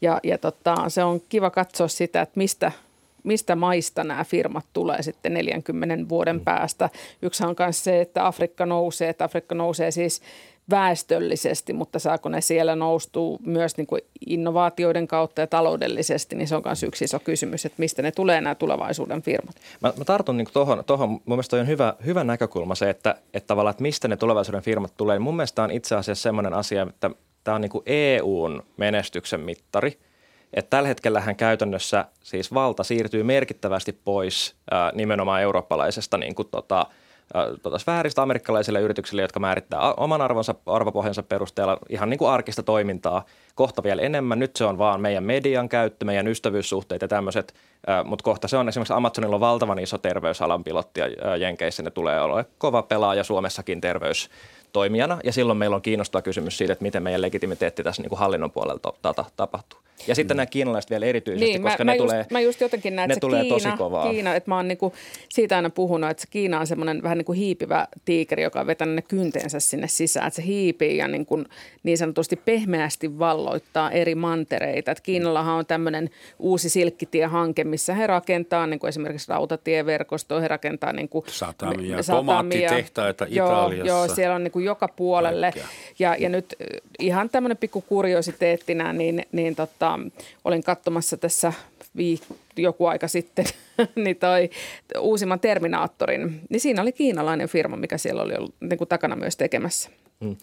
Ja, ja tota, se on kiva katsoa sitä, että mistä – mistä maista nämä firmat tulee sitten 40 vuoden mm. päästä. Yksi on myös se, että Afrikka nousee, että Afrikka nousee siis väestöllisesti, mutta saako ne siellä noustuu myös niin kuin innovaatioiden kautta ja taloudellisesti, niin se on myös yksi iso kysymys, että mistä ne tulee nämä tulevaisuuden firmat. Mä, mä tartun niin tuohon, tohon, mun mielestä on hyvä, hyvä näkökulma se, että, että tavallaan, että mistä ne tulevaisuuden firmat tulee. Mun mielestä on itse asiassa sellainen asia, että tämä on niin kuin EUn menestyksen mittari – että tällä hetkellähän käytännössä siis valta siirtyy merkittävästi pois ää, nimenomaan eurooppalaisesta niin kuin tota, tota sfääristä amerikkalaisille yrityksille, jotka määrittää oman arvonsa, arvopohjansa perusteella ihan niin kuin arkista toimintaa kohta vielä enemmän. Nyt se on vaan meidän median käyttö, meidän ystävyyssuhteet ja tämmöiset, mutta kohta se on esimerkiksi Amazonilla on valtavan iso terveysalan pilotti ja Jenkeissä ne tulee olla kova pelaaja Suomessakin terveys, toimijana, ja silloin meillä on kiinnostava kysymys siitä, että miten meidän legitimiteetti tässä niin kuin hallinnon puolella tata, tapahtuu. Ja sitten mm. nämä kiinalaiset vielä erityisesti, niin, koska mä, ne, mä tulee, just, mä just jotenkin näen, ne tulee Kiina, tosi kovaa. Kiina, että mä oon niinku siitä aina puhunut, että se Kiina on semmoinen vähän niin kuin hiipivä tiikeri, joka on vetänyt ne kynteensä sinne sisään. Että se hiipii ja niin, kuin niin sanotusti pehmeästi valloittaa eri mantereita. Että Kiinallahan on tämmöinen uusi silkkitiehanke, missä he rakentaa niin kuin esimerkiksi rautatieverkostoa, he rakentaa niin kuin satamia, satamia, tomaattitehtaita Italiassa. Joo, joo, siellä on niin kuin joka puolelle. Ja, ja nyt ihan tämmöinen pikku kuriositeettinä, niin, niin tota, olin katsomassa tässä viik- joku aika sitten niin toi uusimman Terminaattorin, niin siinä oli kiinalainen firma, mikä siellä oli ollut niin kuin takana myös tekemässä. Mm.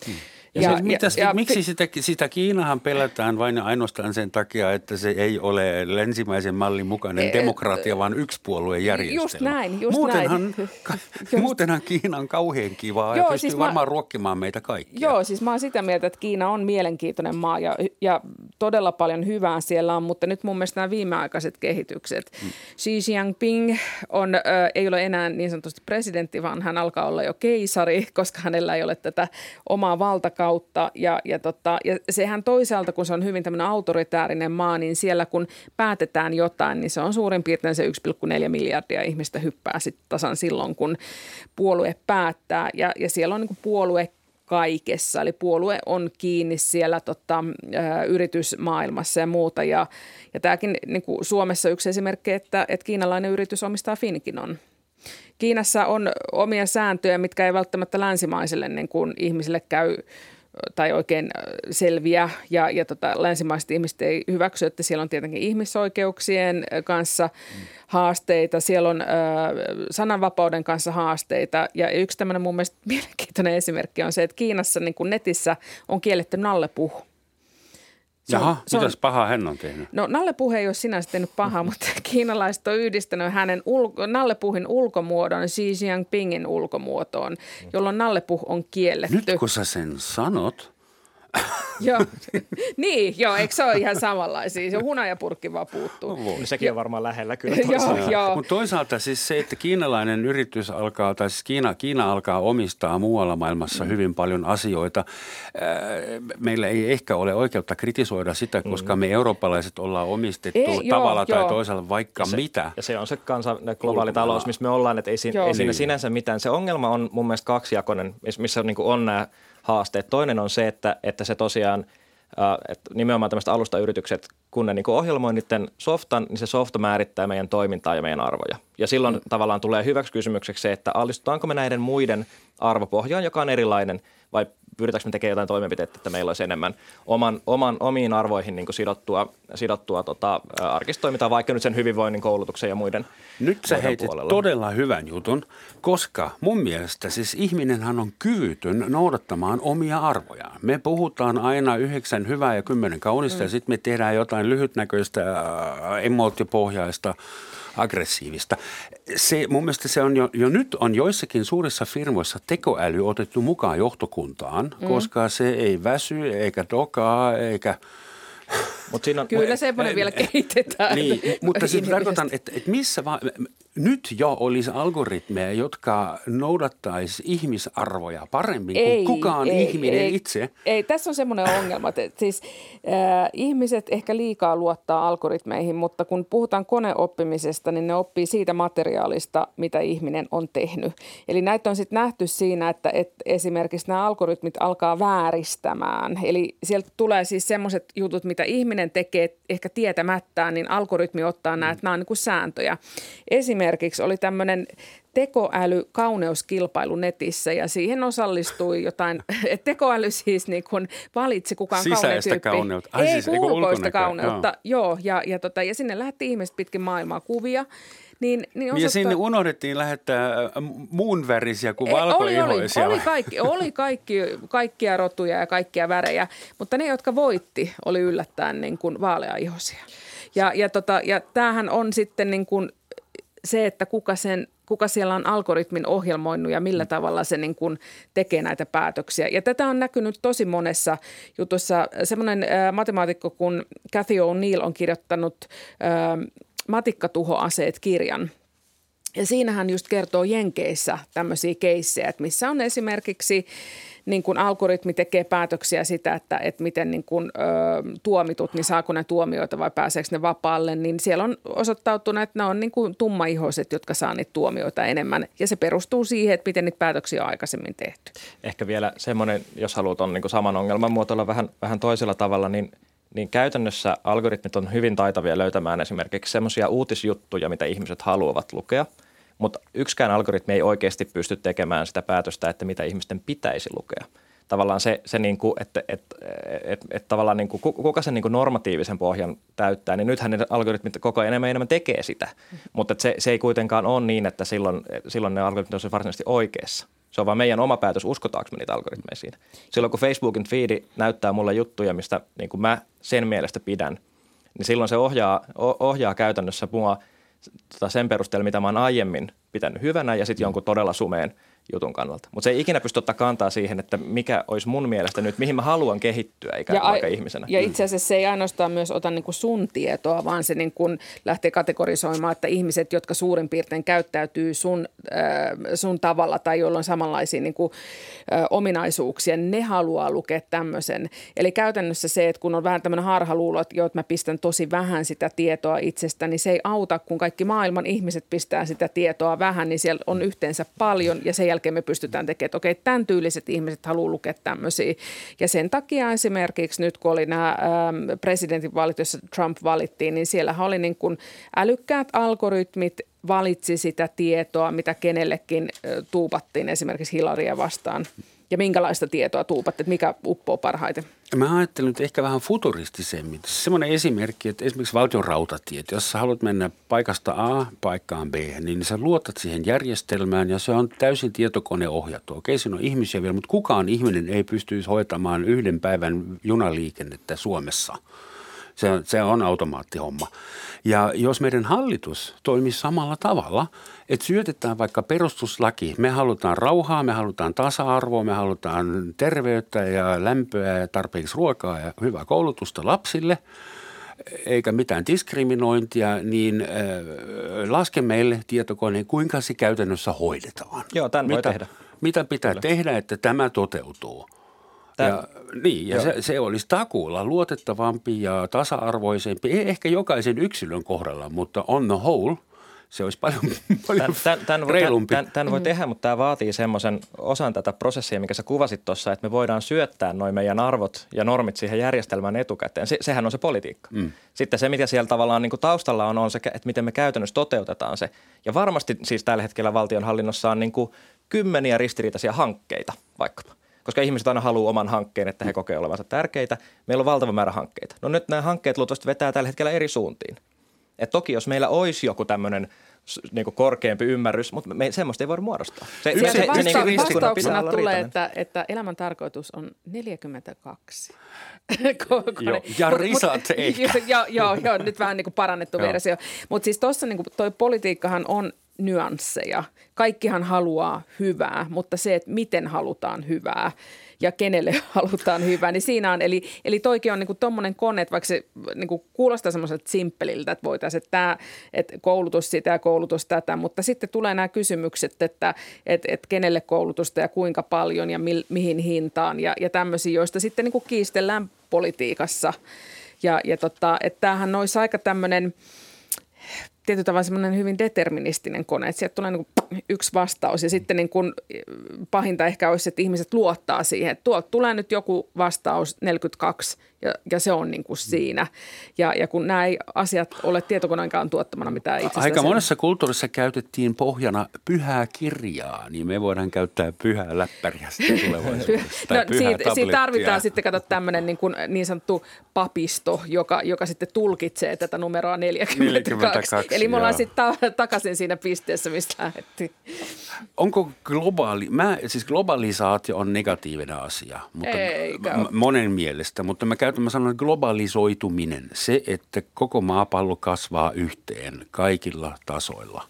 Ja, ja, se, mitäs, ja, miksi sitä, sitä Kiinahan pelätään vain ainoastaan sen takia, että se ei ole länsimäisen mallin mukainen e, demokratia, vaan yksipuolueen järjestelmä. Just näin, just muutenhan, näin. Ka, just. Muutenhan Kiina on kauhean kivaa joo, ja pystyy siis varmaan mä, ruokkimaan meitä kaikkia. Joo, siis mä oon sitä mieltä, että Kiina on mielenkiintoinen maa ja, ja todella paljon hyvää siellä on, mutta nyt mun mielestä nämä viimeaikaiset kehitykset. Hmm. Xi Jinping on, ö, ei ole enää niin sanotusti presidentti, vaan hän alkaa olla jo keisari, koska hänellä ei ole tätä omaa valtakuntaa kautta. Ja, ja, tota, ja sehän toisaalta, kun se on hyvin tämmöinen autoritäärinen maa, niin siellä kun päätetään jotain, niin se on suurin piirtein se 1,4 miljardia ihmistä hyppää sitten tasan silloin, kun puolue päättää. Ja, ja siellä on niin puolue kaikessa. Eli puolue on kiinni siellä tota, ä, yritysmaailmassa ja muuta. Ja, ja tämäkin niin kuin Suomessa yksi esimerkki, että, että kiinalainen yritys omistaa Finkinon. Kiinassa on omia sääntöjä, mitkä ei välttämättä länsimaiselle niin kuin ihmisille käy tai oikein selviä ja, ja tota, länsimaiset ihmiset ei hyväksy, että siellä on tietenkin ihmisoikeuksien kanssa mm. haasteita, siellä on ö, sananvapauden kanssa haasteita ja yksi tämmöinen mun mielestä mielenkiintoinen esimerkki on se, että Kiinassa niin kuin netissä on kielletty nallepuhu. Se Jaha, on, mitäs on, pahaa hän on tehnyt? No Nallepuhe ei ole sinänsä tehnyt pahaa, mutta kiinalaiset on yhdistänyt hänen ulko, Nallepuhin ulkomuodon Xi Jinpingin ulkomuotoon, jolloin Nallepuh on kielletty. Nyt kun sä sen sanot, joo, niin, joo, eikö se ole ihan samanlaisia? Se hunajapurkki vaan puuttuu. No, sekin on varmaan lähellä kyllä toisaalta. joo, joo. Mutta toisaalta siis se, että kiinalainen yritys alkaa, tai siis Kiina, Kiina alkaa omistaa muualla maailmassa mm. hyvin paljon asioita. Meillä ei ehkä ole oikeutta kritisoida sitä, mm. koska mm. me eurooppalaiset ollaan omistettu ei, tavalla joo, tai joo. toisella vaikka ja se, mitä. Ja se on se kansa, globaali talous, missä me ollaan, että ei, si- ei siinä niin. sinänsä mitään. Se ongelma on mun mielestä kaksijakoinen, missä niin on nämä – haasteet. Toinen on se, että, että se tosiaan että nimenomaan tämmöiset alustayritykset, kun ne niin ohjelmoi niiden softan, niin se softa määrittää meidän toimintaa ja meidän arvoja. Ja silloin mm. tavallaan tulee hyväksi kysymykseksi se, että allistutaanko me näiden muiden arvopohjaan, joka on erilainen, vai pyritäänkö me tekemään jotain toimenpiteitä, että meillä olisi enemmän oman, oman, omiin arvoihin niin sidottua, sidottua tota, arkistoimintaa, vaikka nyt sen hyvinvoinnin, koulutuksen ja muiden Nyt sä heitit puolella. todella hyvän jutun, koska mun mielestä siis ihminenhän on kyvytön noudattamaan omia arvojaan. Me puhutaan aina yhdeksän hyvää ja kymmenen kaunista mm. ja sitten me tehdään jotain lyhytnäköistä, emootiopohjaista aggressiivista. Se, mun mielestä se on jo, jo nyt on joissakin suurissa firmoissa tekoäly otettu mukaan johtokuntaan, mm. koska se ei väsy eikä dokaa eikä – Mut siinä on, Kyllä semmoinen vielä kehitetään. Niin, mutta siis tarkoitan, että, että missä vaan, nyt jo olisi algoritmeja, jotka noudattaisi ihmisarvoja paremmin ei, kuin kukaan ei, ihminen ei, itse. Ei, tässä on semmoinen ongelma, että siis äh, ihmiset ehkä liikaa luottaa algoritmeihin, mutta kun puhutaan koneoppimisesta, niin ne oppii siitä materiaalista, mitä ihminen on tehnyt. Eli näitä on sitten nähty siinä, että, että esimerkiksi nämä algoritmit alkaa vääristämään. Eli sieltä tulee siis semmoiset jutut, mitä ihminen tekee ehkä tietämättään, niin algoritmi ottaa nämä, että nämä on niin kuin sääntöjä. Esimerkiksi oli tämmöinen tekoäly kauneuskilpailu netissä ja siihen osallistui jotain, tekoäly siis niin kuin valitsi kukaan Sisäistä kauneutta. Ai, Ei, siis, ulkoista kauneutta, joo. joo ja, ja, tota, ja sinne lähti ihmiset pitkin maailmaa kuvia. Niin, niin osoittaa... Ja sinne unohdettiin lähettää muun värisiä kuin valkoihoisia. Oli, oli, oli, kaikki, oli kaikki, kaikkia rotuja ja kaikkia värejä, mutta ne, jotka voitti, oli yllättäen niin kuin vaaleaihoisia. Ja, ja, tota, ja tämähän on sitten niin kuin se, että kuka, sen, kuka siellä on algoritmin ohjelmoinut ja millä tavalla se niin kuin tekee näitä päätöksiä. Ja tätä on näkynyt tosi monessa jutussa. Semmoinen äh, matemaatikko kuin Cathy O'Neill on kirjoittanut äh, Matikkatuhoaseet kirjan – ja siinähän just kertoo Jenkeissä tämmöisiä keissejä, että missä on esimerkiksi niin kuin algoritmi tekee päätöksiä sitä, että, että miten niin kuin, ö, tuomitut, niin saako ne tuomioita vai pääseekö ne vapaalle, niin siellä on osoittautunut, että ne on niin kuin tummaihoiset, jotka saa niitä tuomioita enemmän. Ja se perustuu siihen, että miten niitä päätöksiä on aikaisemmin tehty. Ehkä vielä semmoinen, jos haluat on niin kuin saman ongelman muotoilla vähän, vähän toisella tavalla, niin niin käytännössä algoritmit on hyvin taitavia löytämään esimerkiksi semmoisia uutisjuttuja, mitä ihmiset haluavat lukea – mutta yksikään algoritmi ei oikeasti pysty tekemään sitä päätöstä, että mitä ihmisten pitäisi lukea. Tavallaan se, se niin kuin, että, että, että, että tavallaan niin kuin, kuka sen niin kuin normatiivisen pohjan täyttää, niin nythän ne algoritmit koko ajan enemmän enemmän tekee sitä. Mutta se, se ei kuitenkaan ole niin, että silloin, silloin ne algoritmit on varsinaisesti oikeassa. Se on vaan meidän oma päätös, uskotaanko me niitä algoritmeja siinä. Silloin kun Facebookin feedi näyttää mulle juttuja, mistä niin kuin mä sen mielestä pidän, niin silloin se ohjaa, ohjaa käytännössä mua – tota sen perusteella, mitä mä oon aiemmin pitänyt hyvänä ja sitten mm. jonkun todella sumeen jutun kannalta. Mutta se ei ikinä pysty ottaa kantaa siihen, että mikä olisi mun mielestä nyt, mihin mä haluan kehittyä ikään kuin vaikka ihmisenä. Ja itse asiassa se ei ainoastaan myös ota niin kuin sun tietoa, vaan se niin kuin lähtee kategorisoimaan, että ihmiset, jotka suurin piirtein käyttäytyy sun, äh, sun tavalla tai joilla on samanlaisia niin kuin, äh, ominaisuuksia, ne haluaa lukea tämmöisen. Eli käytännössä se, että kun on vähän tämmöinen harhaluulo, että joo, että mä pistän tosi vähän sitä tietoa itsestä, niin se ei auta, kun kaikki maailman ihmiset pistää sitä tietoa vähän, niin siellä on yhteensä paljon ja se jälkeen me pystytään tekemään, että okei, tämän tyyliset ihmiset haluaa lukea tämmöisiä. Ja sen takia esimerkiksi nyt, kun oli nämä ähm, presidentinvaalit, joissa Trump valittiin, niin siellä oli niin kuin älykkäät algoritmit valitsi sitä tietoa, mitä kenellekin tuupattiin esimerkiksi Hillaria vastaan Ja minkälaista tietoa tuupatte, että mikä uppoo parhaiten? Mä ajattelen nyt ehkä vähän futuristisemmin. Semmoinen esimerkki, että esimerkiksi valtion rautatiet, jos sä haluat mennä paikasta A paikkaan B, niin sä luotat siihen järjestelmään ja se on täysin tietokoneohjattu. Okei, siinä on ihmisiä vielä, mutta kukaan ihminen ei pystyisi hoitamaan yhden päivän junaliikennettä Suomessa – se on, se on automaattihomma. Ja jos meidän hallitus toimii samalla tavalla, että syötetään vaikka perustuslaki, me halutaan rauhaa, me halutaan tasa-arvoa, me halutaan terveyttä ja lämpöä ja tarpeeksi ruokaa ja hyvää koulutusta lapsille – eikä mitään diskriminointia, niin äh, laske meille tietokoneen, kuinka se käytännössä hoidetaan. Joo, tämän mitä, voi tehdä. Mitä pitää Kyllä. tehdä, että tämä toteutuu? Ja, niin, ja se, se olisi takuulla luotettavampi ja tasa-arvoisempi, ei ehkä jokaisen yksilön kohdalla, mutta on the whole – se olisi paljon, paljon tämän, tämän, reilumpi. Tämän, tämän voi tehdä, mutta tämä vaatii semmoisen osan tätä prosessia, mikä sä kuvasit tuossa, että me voidaan syöttää noin meidän arvot ja normit siihen järjestelmään etukäteen. Se, sehän on se politiikka. Mm. Sitten se, mitä siellä tavallaan niin kuin taustalla on, on se, että miten me käytännössä toteutetaan se. Ja varmasti siis tällä hetkellä valtionhallinnossa on niin kuin kymmeniä ristiriitaisia hankkeita vaikkapa koska ihmiset aina haluaa oman hankkeen, että he kokevat olevansa tärkeitä. Meillä on valtava määrä hankkeita. No nyt nämä hankkeet luultavasti vetää tällä hetkellä eri suuntiin. Et toki jos meillä olisi joku tämmöinen niin korkeampi ymmärrys, mutta me, semmoista ei voida muodostaa. Se, se, se, se, vasta- se, niin vastauksena tulee, että, että elämän tarkoitus on 42. joo, ja risat ehkä. Joo, joo, joo, nyt vähän niin kuin parannettu versio. Mutta siis tuossa niin toi politiikkahan on nyansseja. Kaikkihan haluaa hyvää, mutta se, että miten halutaan hyvää ja kenelle halutaan hyvää, niin siinä on. Eli, eli toikin on niin tuommoinen kone, että vaikka se niin kuin kuulostaa semmoiselta simppeliltä, että voitaisiin, että, tämä, että koulutus sitä ja koulutus tätä, mutta sitten tulee nämä kysymykset, että, että, että kenelle koulutusta ja kuinka paljon ja mi, mihin hintaan ja, ja tämmöisiä, joista sitten niin kuin kiistellään politiikassa. Ja, ja tota, että tämähän olisi aika tämmöinen – tietyllä tavalla semmoinen hyvin deterministinen kone, että sieltä tulee niin kuin yksi vastaus ja sitten niin kuin pahinta ehkä olisi, että ihmiset luottaa siihen, että tuolta tulee nyt joku vastaus 42 ja, ja se on niin kuin siinä. Ja, ja kun nämä ei asiat ole tietokoneenkaan tuottamana mitä itse Aika monessa kulttuurissa käytettiin pohjana pyhää kirjaa, niin me voidaan käyttää pyhää läppäriä sitten tulevaisuudessa. no, siitä, siitä tarvitaan sitten, kato tämmöinen niin, kuin niin sanottu papisto, joka, joka sitten tulkitsee tätä numeroa 42. 42 Eli me ollaan sitten ta- takaisin siinä pisteessä, mistä lähdettiin. Onko globaali, mä, siis globalisaatio on negatiivinen asia, mutta m- monen mielestä, mutta mä käytän mä sanon globalisoituminen, se, että koko maapallo kasvaa yhteen kaikilla tasoilla.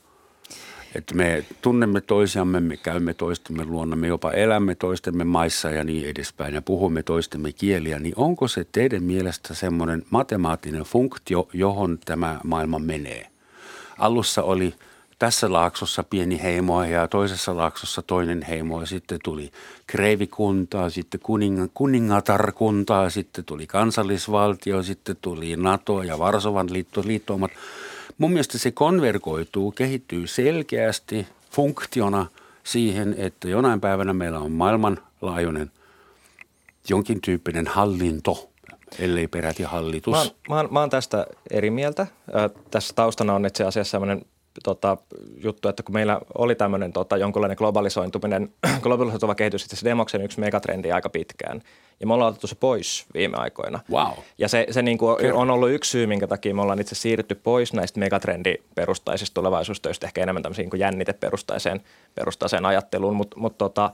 Että me tunnemme toisiamme, me käymme toistemme luona, me jopa elämme toistemme maissa ja niin edespäin ja puhumme toistemme kieliä, niin onko se teidän mielestä semmoinen matemaattinen funktio, johon tämä maailma menee? Alussa oli tässä laaksossa pieni heimo ja toisessa laaksossa toinen heimo ja sitten tuli kreivikuntaa, sitten kuninga, kuningatarkuntaa, sitten tuli kansallisvaltio, sitten tuli NATO ja Varsovan liitto, liittoumat. Mun mielestä se konvergoituu, kehittyy selkeästi funktiona siihen, että jonain päivänä meillä on maailmanlaajuinen jonkin tyyppinen hallinto – ellei peräti hallitus. Mä oon, mä oon, mä oon tästä eri mieltä. Äh, tässä taustana on itse asiassa sellainen tota, juttu, että kun meillä oli tämmöinen tota, jonkunlainen globalisointuminen, globalisoituva kehitys itse demoksen yksi megatrendi aika pitkään. Ja me ollaan otettu se pois viime aikoina. Wow. Ja se, se niin kuin on ollut yksi syy, minkä takia me ollaan itse siirrytty pois näistä megatrendiperustaisista tulevaisuustöistä, ehkä enemmän tämmöisiin niin jänniteperustaiseen perustaiseen ajatteluun. Mutta mut tota,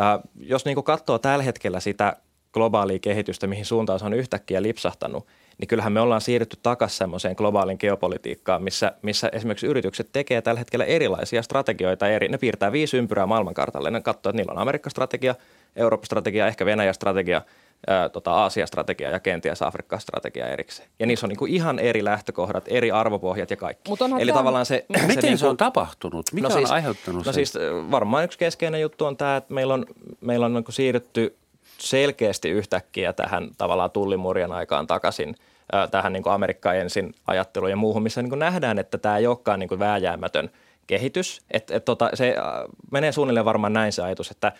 äh, jos niin kuin katsoo tällä hetkellä sitä globaalia kehitystä, mihin suuntaan se on yhtäkkiä lipsahtanut, niin kyllähän me ollaan siirrytty takaisin semmoiseen globaalin geopolitiikkaan, missä, missä esimerkiksi yritykset tekee tällä hetkellä erilaisia strategioita. Eri, ne piirtää viisi ympyrää maailmankartalle. Ne katsoo, että niillä on Amerikka-strategia, Eurooppa-strategia, ehkä Venäjä-strategia, ää, tota, Aasia-strategia ja kenties Afrikka-strategia erikseen. Ja niissä on niin kuin ihan eri lähtökohdat, eri arvopohjat ja kaikki. Mut Eli tämä... tavallaan se... Miten se, niin kuin, se on tapahtunut? Mikä no siis, on aiheuttanut No sen? siis varmaan yksi keskeinen juttu on tämä, että meillä on, meillä on niin kuin siirrytty selkeästi yhtäkkiä tähän tavallaan tullimurjan aikaan takaisin tähän niin kuin Amerikka ensin ajatteluun ja muuhun, missä niin kuin nähdään, että tämä ei olekaan niin kuin vääjäämätön kehitys. Et, et tota, se menee suunnilleen varmaan näin se ajatus, että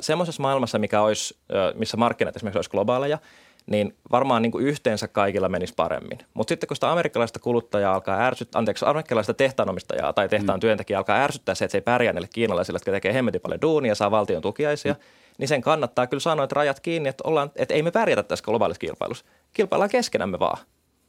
semmoisessa maailmassa, mikä olisi, missä markkinat esimerkiksi olisi globaaleja, niin varmaan niin kuin yhteensä kaikilla menisi paremmin. Mutta sitten kun sitä amerikkalaista kuluttajaa alkaa ärsyttää, anteeksi, amerikkalaista tehtaanomistajaa tai tehtaan mm. työntekijää alkaa ärsyttää se, että se ei pärjää niille kiinalaisille, jotka tekee hemmetin paljon duunia saa valtion tukiaisia, mm. Niin sen kannattaa kyllä sanoa, että rajat kiinni, että, ollaan, että ei me pärjätä tässä globaalissa kilpailussa. Kilpaillaan keskenämme vaan.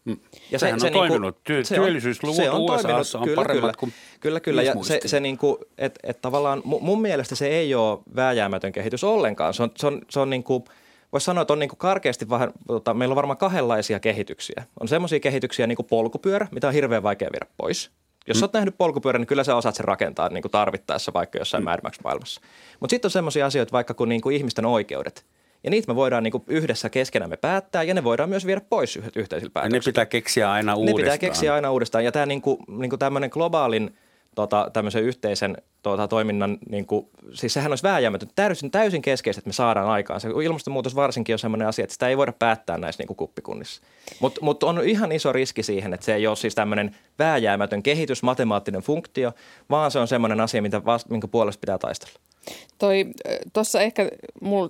Mm. Ja se, on se, toiminut. Niin kuin, Työllisyysluvut se on, USAssa on kyllä, paremmat kyllä, kuin Kyllä, kyllä. Ja se, se niin kuin, että et tavallaan mun mielestä se ei ole vääjäämätön kehitys ollenkaan. Se on, se on, se on niin kuin, voisi sanoa, että on niin kuin karkeasti vähän, tota, meillä on varmaan kahdenlaisia kehityksiä. On semmoisia kehityksiä niin kuin polkupyörä, mitä on hirveän vaikea viedä pois. Jos mm. sä oot nähnyt polkupyörän, niin kyllä sä osaat sen rakentaa niin kuin tarvittaessa vaikka jossain mm. Mad maailmassa. Mutta sitten on semmoisia asioita vaikka kuin, niin kuin ihmisten oikeudet – ja niitä me voidaan niin yhdessä keskenämme päättää ja ne voidaan myös viedä pois yhteisillä päätöksillä. Ne pitää keksiä aina uudestaan. Ne pitää keksiä aina uudestaan. Ja tämä niin kuin, niin kuin tämmöinen globaalin tota, tämmöisen yhteisen tota, toiminnan, niin kuin, siis sehän olisi vääjäämätön, täysin, täysin keskeistä, että me saadaan aikaan. Se ilmastonmuutos varsinkin on sellainen asia, että sitä ei voida päättää näissä niin kuin kuppikunnissa. Mutta mut on ihan iso riski siihen, että se ei ole siis tämmöinen vääjäämätön kehitys, matemaattinen funktio, vaan se on semmoinen asia, mitä vasta, minkä puolesta pitää taistella. Tuossa ehkä mulla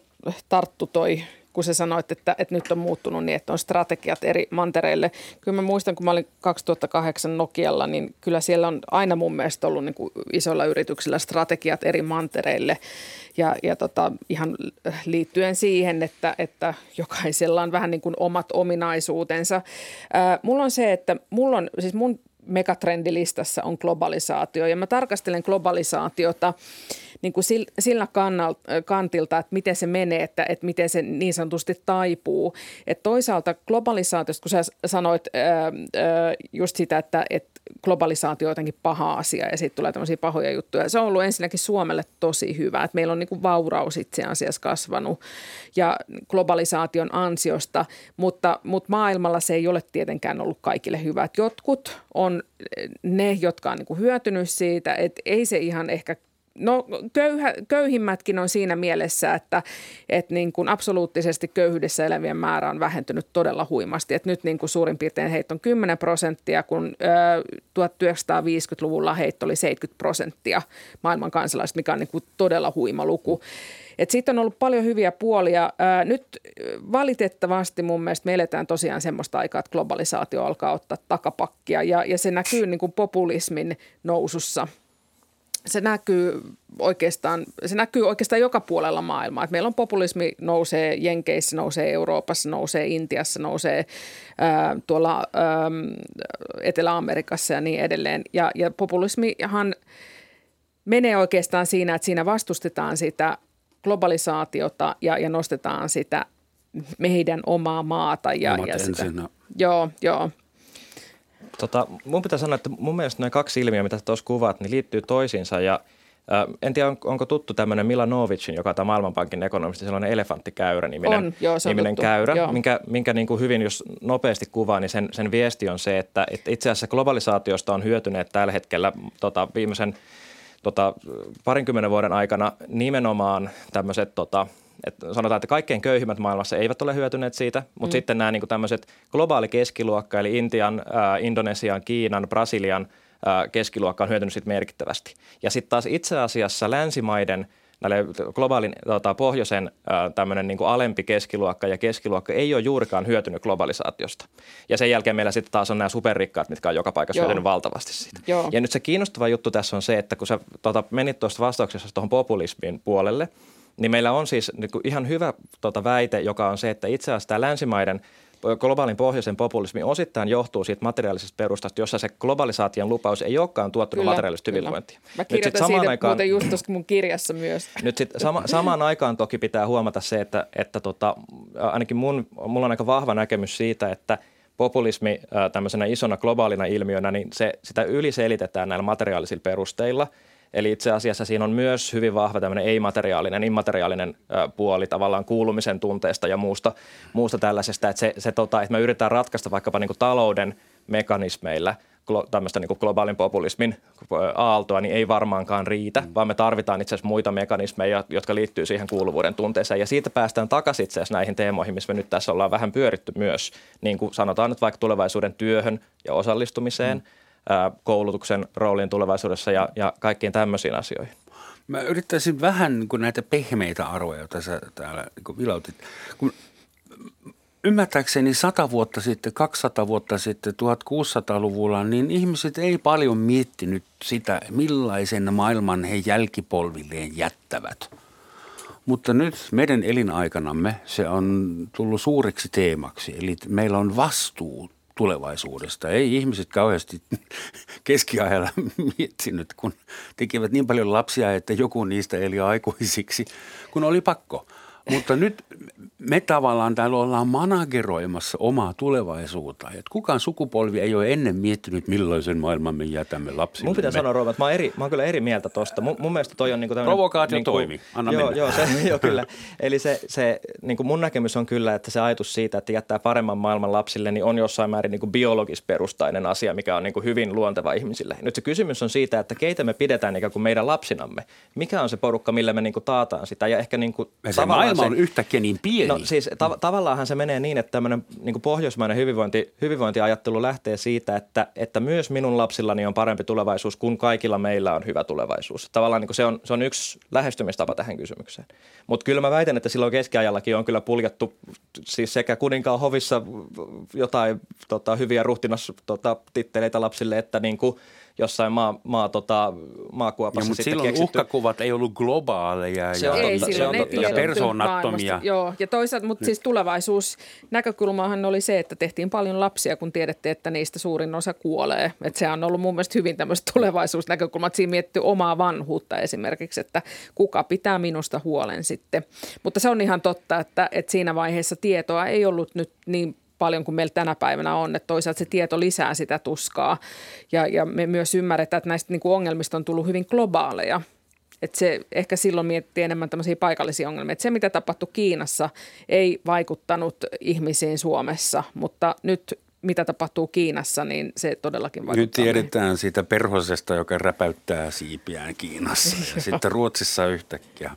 tarttu toi kun sä sanoit, että, että nyt on muuttunut niin, että on strategiat eri mantereille. Kyllä mä muistan, kun mä olin 2008 Nokialla, niin kyllä siellä on aina mun mielestä ollut niin kuin isoilla yrityksillä strategiat eri mantereille. Ja, ja tota, ihan liittyen siihen, että, että jokaisella on vähän niin kuin omat ominaisuutensa. Ää, mulla on se, että mulla on, siis mun megatrendilistassa on globalisaatio ja mä tarkastelen globalisaatiota – niin kuin sillä kannalta, kantilta, että miten se menee, että, että miten se niin sanotusti taipuu. Että toisaalta globalisaatiosta, kun sä sanoit ää, just sitä, että, että globalisaatio on jotenkin paha asia ja sitten tulee tämmöisiä pahoja juttuja. Se on ollut ensinnäkin Suomelle tosi hyvä, että meillä on niin kuin vauraus itse asiassa kasvanut ja globalisaation ansiosta, mutta, mutta maailmalla se ei ole tietenkään ollut kaikille hyvä. Jotkut on ne, jotka on niin kuin hyötynyt siitä, että ei se ihan ehkä No köyhä, köyhimmätkin on siinä mielessä, että, että niin kuin absoluuttisesti köyhyydessä elävien määrä on vähentynyt todella huimasti. Että nyt niin kuin suurin piirtein heitä on 10 prosenttia, kun ö, 1950-luvulla heitä oli 70 prosenttia maailman kansalaiset, mikä on niin kuin todella huima luku. Et siitä on ollut paljon hyviä puolia. Nyt valitettavasti mun mielestä me eletään tosiaan semmoista aikaa, että globalisaatio alkaa ottaa takapakkia ja, ja se näkyy niin kuin populismin nousussa – se näkyy oikeastaan, se näkyy oikeastaan joka puolella maailmaa. Et meillä on populismi nousee Jenkeissä, nousee Euroopassa, nousee Intiassa, nousee ää, tuolla ää, Etelä-Amerikassa ja niin edelleen. Ja, ja populismihan menee oikeastaan siinä, että siinä vastustetaan sitä globalisaatiota ja, ja nostetaan sitä meidän omaa maata. Ja, ja sitä, joo, joo. Tota, mun pitää sanoa, että mun mielestä nämä kaksi ilmiöä, mitä tuossa kuvat, niin liittyy toisiinsa ja äh, en tiedä, on, onko tuttu tämmöinen Milanovicin, joka on tämä Maailmanpankin ekonomisti, sellainen elefanttikäyrä niminen, on, joo, se on niminen käyrä, joo. minkä, minkä niin kuin hyvin, jos nopeasti kuvaa, niin sen, sen viesti on se, että, että itse asiassa globalisaatiosta on hyötyneet tällä hetkellä tota, viimeisen tota, parinkymmenen vuoden aikana nimenomaan tämmöiset tota, että sanotaan, että kaikkein köyhimmät maailmassa eivät ole hyötyneet siitä, mutta mm. sitten nämä niin tämmöiset globaali keskiluokka, eli Intian, äh, Indonesian, Kiinan, Brasilian äh, keskiluokka on hyötynyt siitä merkittävästi. Ja sitten taas itse asiassa länsimaiden näille globaalin tota, pohjoisen äh, tämmöinen niin alempi keskiluokka ja keskiluokka ei ole juurikaan hyötynyt globalisaatiosta. Ja sen jälkeen meillä sitten taas on nämä superrikkaat, mitkä on joka paikassa Joo. hyötynyt valtavasti siitä. Joo. Ja nyt se kiinnostava juttu tässä on se, että kun sä tota, menit tuosta vastauksessa tuohon populismin puolelle – niin meillä on siis niin ihan hyvä tota, väite, joka on se, että itse asiassa tämä länsimaiden globaalin pohjoisen populismi osittain johtuu siitä materiaalisesta perustasta, jossa se globalisaation lupaus ei olekaan tuottanut kyllä, materiaalista hyvinvointia. Mä kirjoitan siitä aikaan, muuten just tuosta mun kirjassa myös. Nyt sit sama, samaan aikaan toki pitää huomata se, että, että tota, ainakin mun, mulla on aika vahva näkemys siitä, että populismi tämmöisenä isona globaalina ilmiönä, niin se, sitä yliselitetään näillä materiaalisilla perusteilla – Eli itse asiassa siinä on myös hyvin vahva tämmöinen ei-materiaalinen, immateriaalinen puoli tavallaan kuulumisen tunteesta ja muusta, muusta tällaisesta, että, se, se, tota, että me yritetään ratkaista vaikkapa niin kuin talouden mekanismeilla tämmöistä niin globaalin populismin aaltoa, niin ei varmaankaan riitä, mm. vaan me tarvitaan itse asiassa muita mekanismeja, jotka liittyy siihen kuuluvuuden tunteeseen. Ja siitä päästään takaisin itse asiassa näihin teemoihin, missä me nyt tässä ollaan vähän pyöritty myös, niin kuin sanotaan nyt vaikka tulevaisuuden työhön ja osallistumiseen – mm koulutuksen rooliin tulevaisuudessa ja, ja kaikkiin tämmöisiin asioihin. Mä yrittäisin vähän niin kuin näitä pehmeitä arvoja, joita sä täällä niin vilautit. Kun ymmärtääkseni 100 vuotta sitten, 200 vuotta sitten, 1600-luvulla, niin ihmiset ei paljon miettinyt sitä, millaisen maailman he jälkipolvilleen jättävät. Mutta nyt meidän elinaikanamme se on tullut suureksi teemaksi, eli meillä on vastuu tulevaisuudesta. Ei ihmiset kauheasti keskiajalla miettinyt, kun tekivät niin paljon lapsia, että joku niistä eli aikuisiksi, kun oli pakko. Mutta nyt me tavallaan täällä ollaan manageroimassa omaa tulevaisuutta. Et kukaan sukupolvi ei ole ennen miettinyt, millaisen maailman me jätämme lapsille. Mun pitää sanoa, Roomat, mä oon, eri, mä oon kyllä eri mieltä tosta. Mun, mun mielestä toi on niinku tämmöinen... Provokaatio niinku, toimi, anna joo, mennä. Joo, se, joo, kyllä. Eli se, se niinku mun näkemys on kyllä, että se ajatus siitä, että jättää paremman maailman lapsille, niin on jossain määrin niinku biologisperustainen asia, mikä on niinku hyvin luonteva ihmisille. Nyt se kysymys on siitä, että keitä me pidetään ikään kuin meidän lapsinamme. Mikä on se porukka, millä me niinku taataan sitä ja ehkä niinku se maailma on yhtäkkiä niin pieni. No siis ta- tavallaanhan se menee niin, että tämmöinen niin pohjoismainen hyvinvointi, hyvinvointiajattelu lähtee siitä, että, että myös minun lapsillani on parempi tulevaisuus, kun kaikilla meillä on hyvä tulevaisuus. Tavallaan niin se, on, se on yksi lähestymistapa tähän kysymykseen. Mutta kyllä mä väitän, että silloin keskiajallakin on kyllä puljattu siis sekä kuninkaan hovissa jotain tota, hyviä ruhtinas tota, titteleitä lapsille, että niin kuin – jossain maa, maa, tota, maakuopassa ja, mutta silloin keksitty. uhkakuvat ei ollut globaaleja se ja, on ei, se on totta, ja persoonattomia. Joo, ja toisaalta, mutta siis tulevaisuus näkökulmahan oli se, että tehtiin paljon lapsia, kun tiedettiin, että niistä suurin osa kuolee. Että se on ollut mun mielestä hyvin tämmöistä tulevaisuusnäkökulmaa, että siinä miettii omaa vanhuutta esimerkiksi, että kuka pitää minusta huolen sitten. Mutta se on ihan totta, että, että siinä vaiheessa tietoa ei ollut nyt niin paljon kuin meillä tänä päivänä on. Että toisaalta se tieto lisää sitä tuskaa ja, ja me myös ymmärretään, että näistä niin kuin ongelmista on tullut hyvin globaaleja. Että se ehkä silloin miettii enemmän tämmöisiä paikallisia ongelmia. Että se, mitä tapahtui Kiinassa, ei vaikuttanut ihmisiin Suomessa, mutta nyt mitä tapahtuu Kiinassa, niin se todellakin vaikuttaa. Nyt tiedetään meihin. siitä perhosesta, joka räpäyttää siipiään Kiinassa ja sitten Ruotsissa yhtäkkiä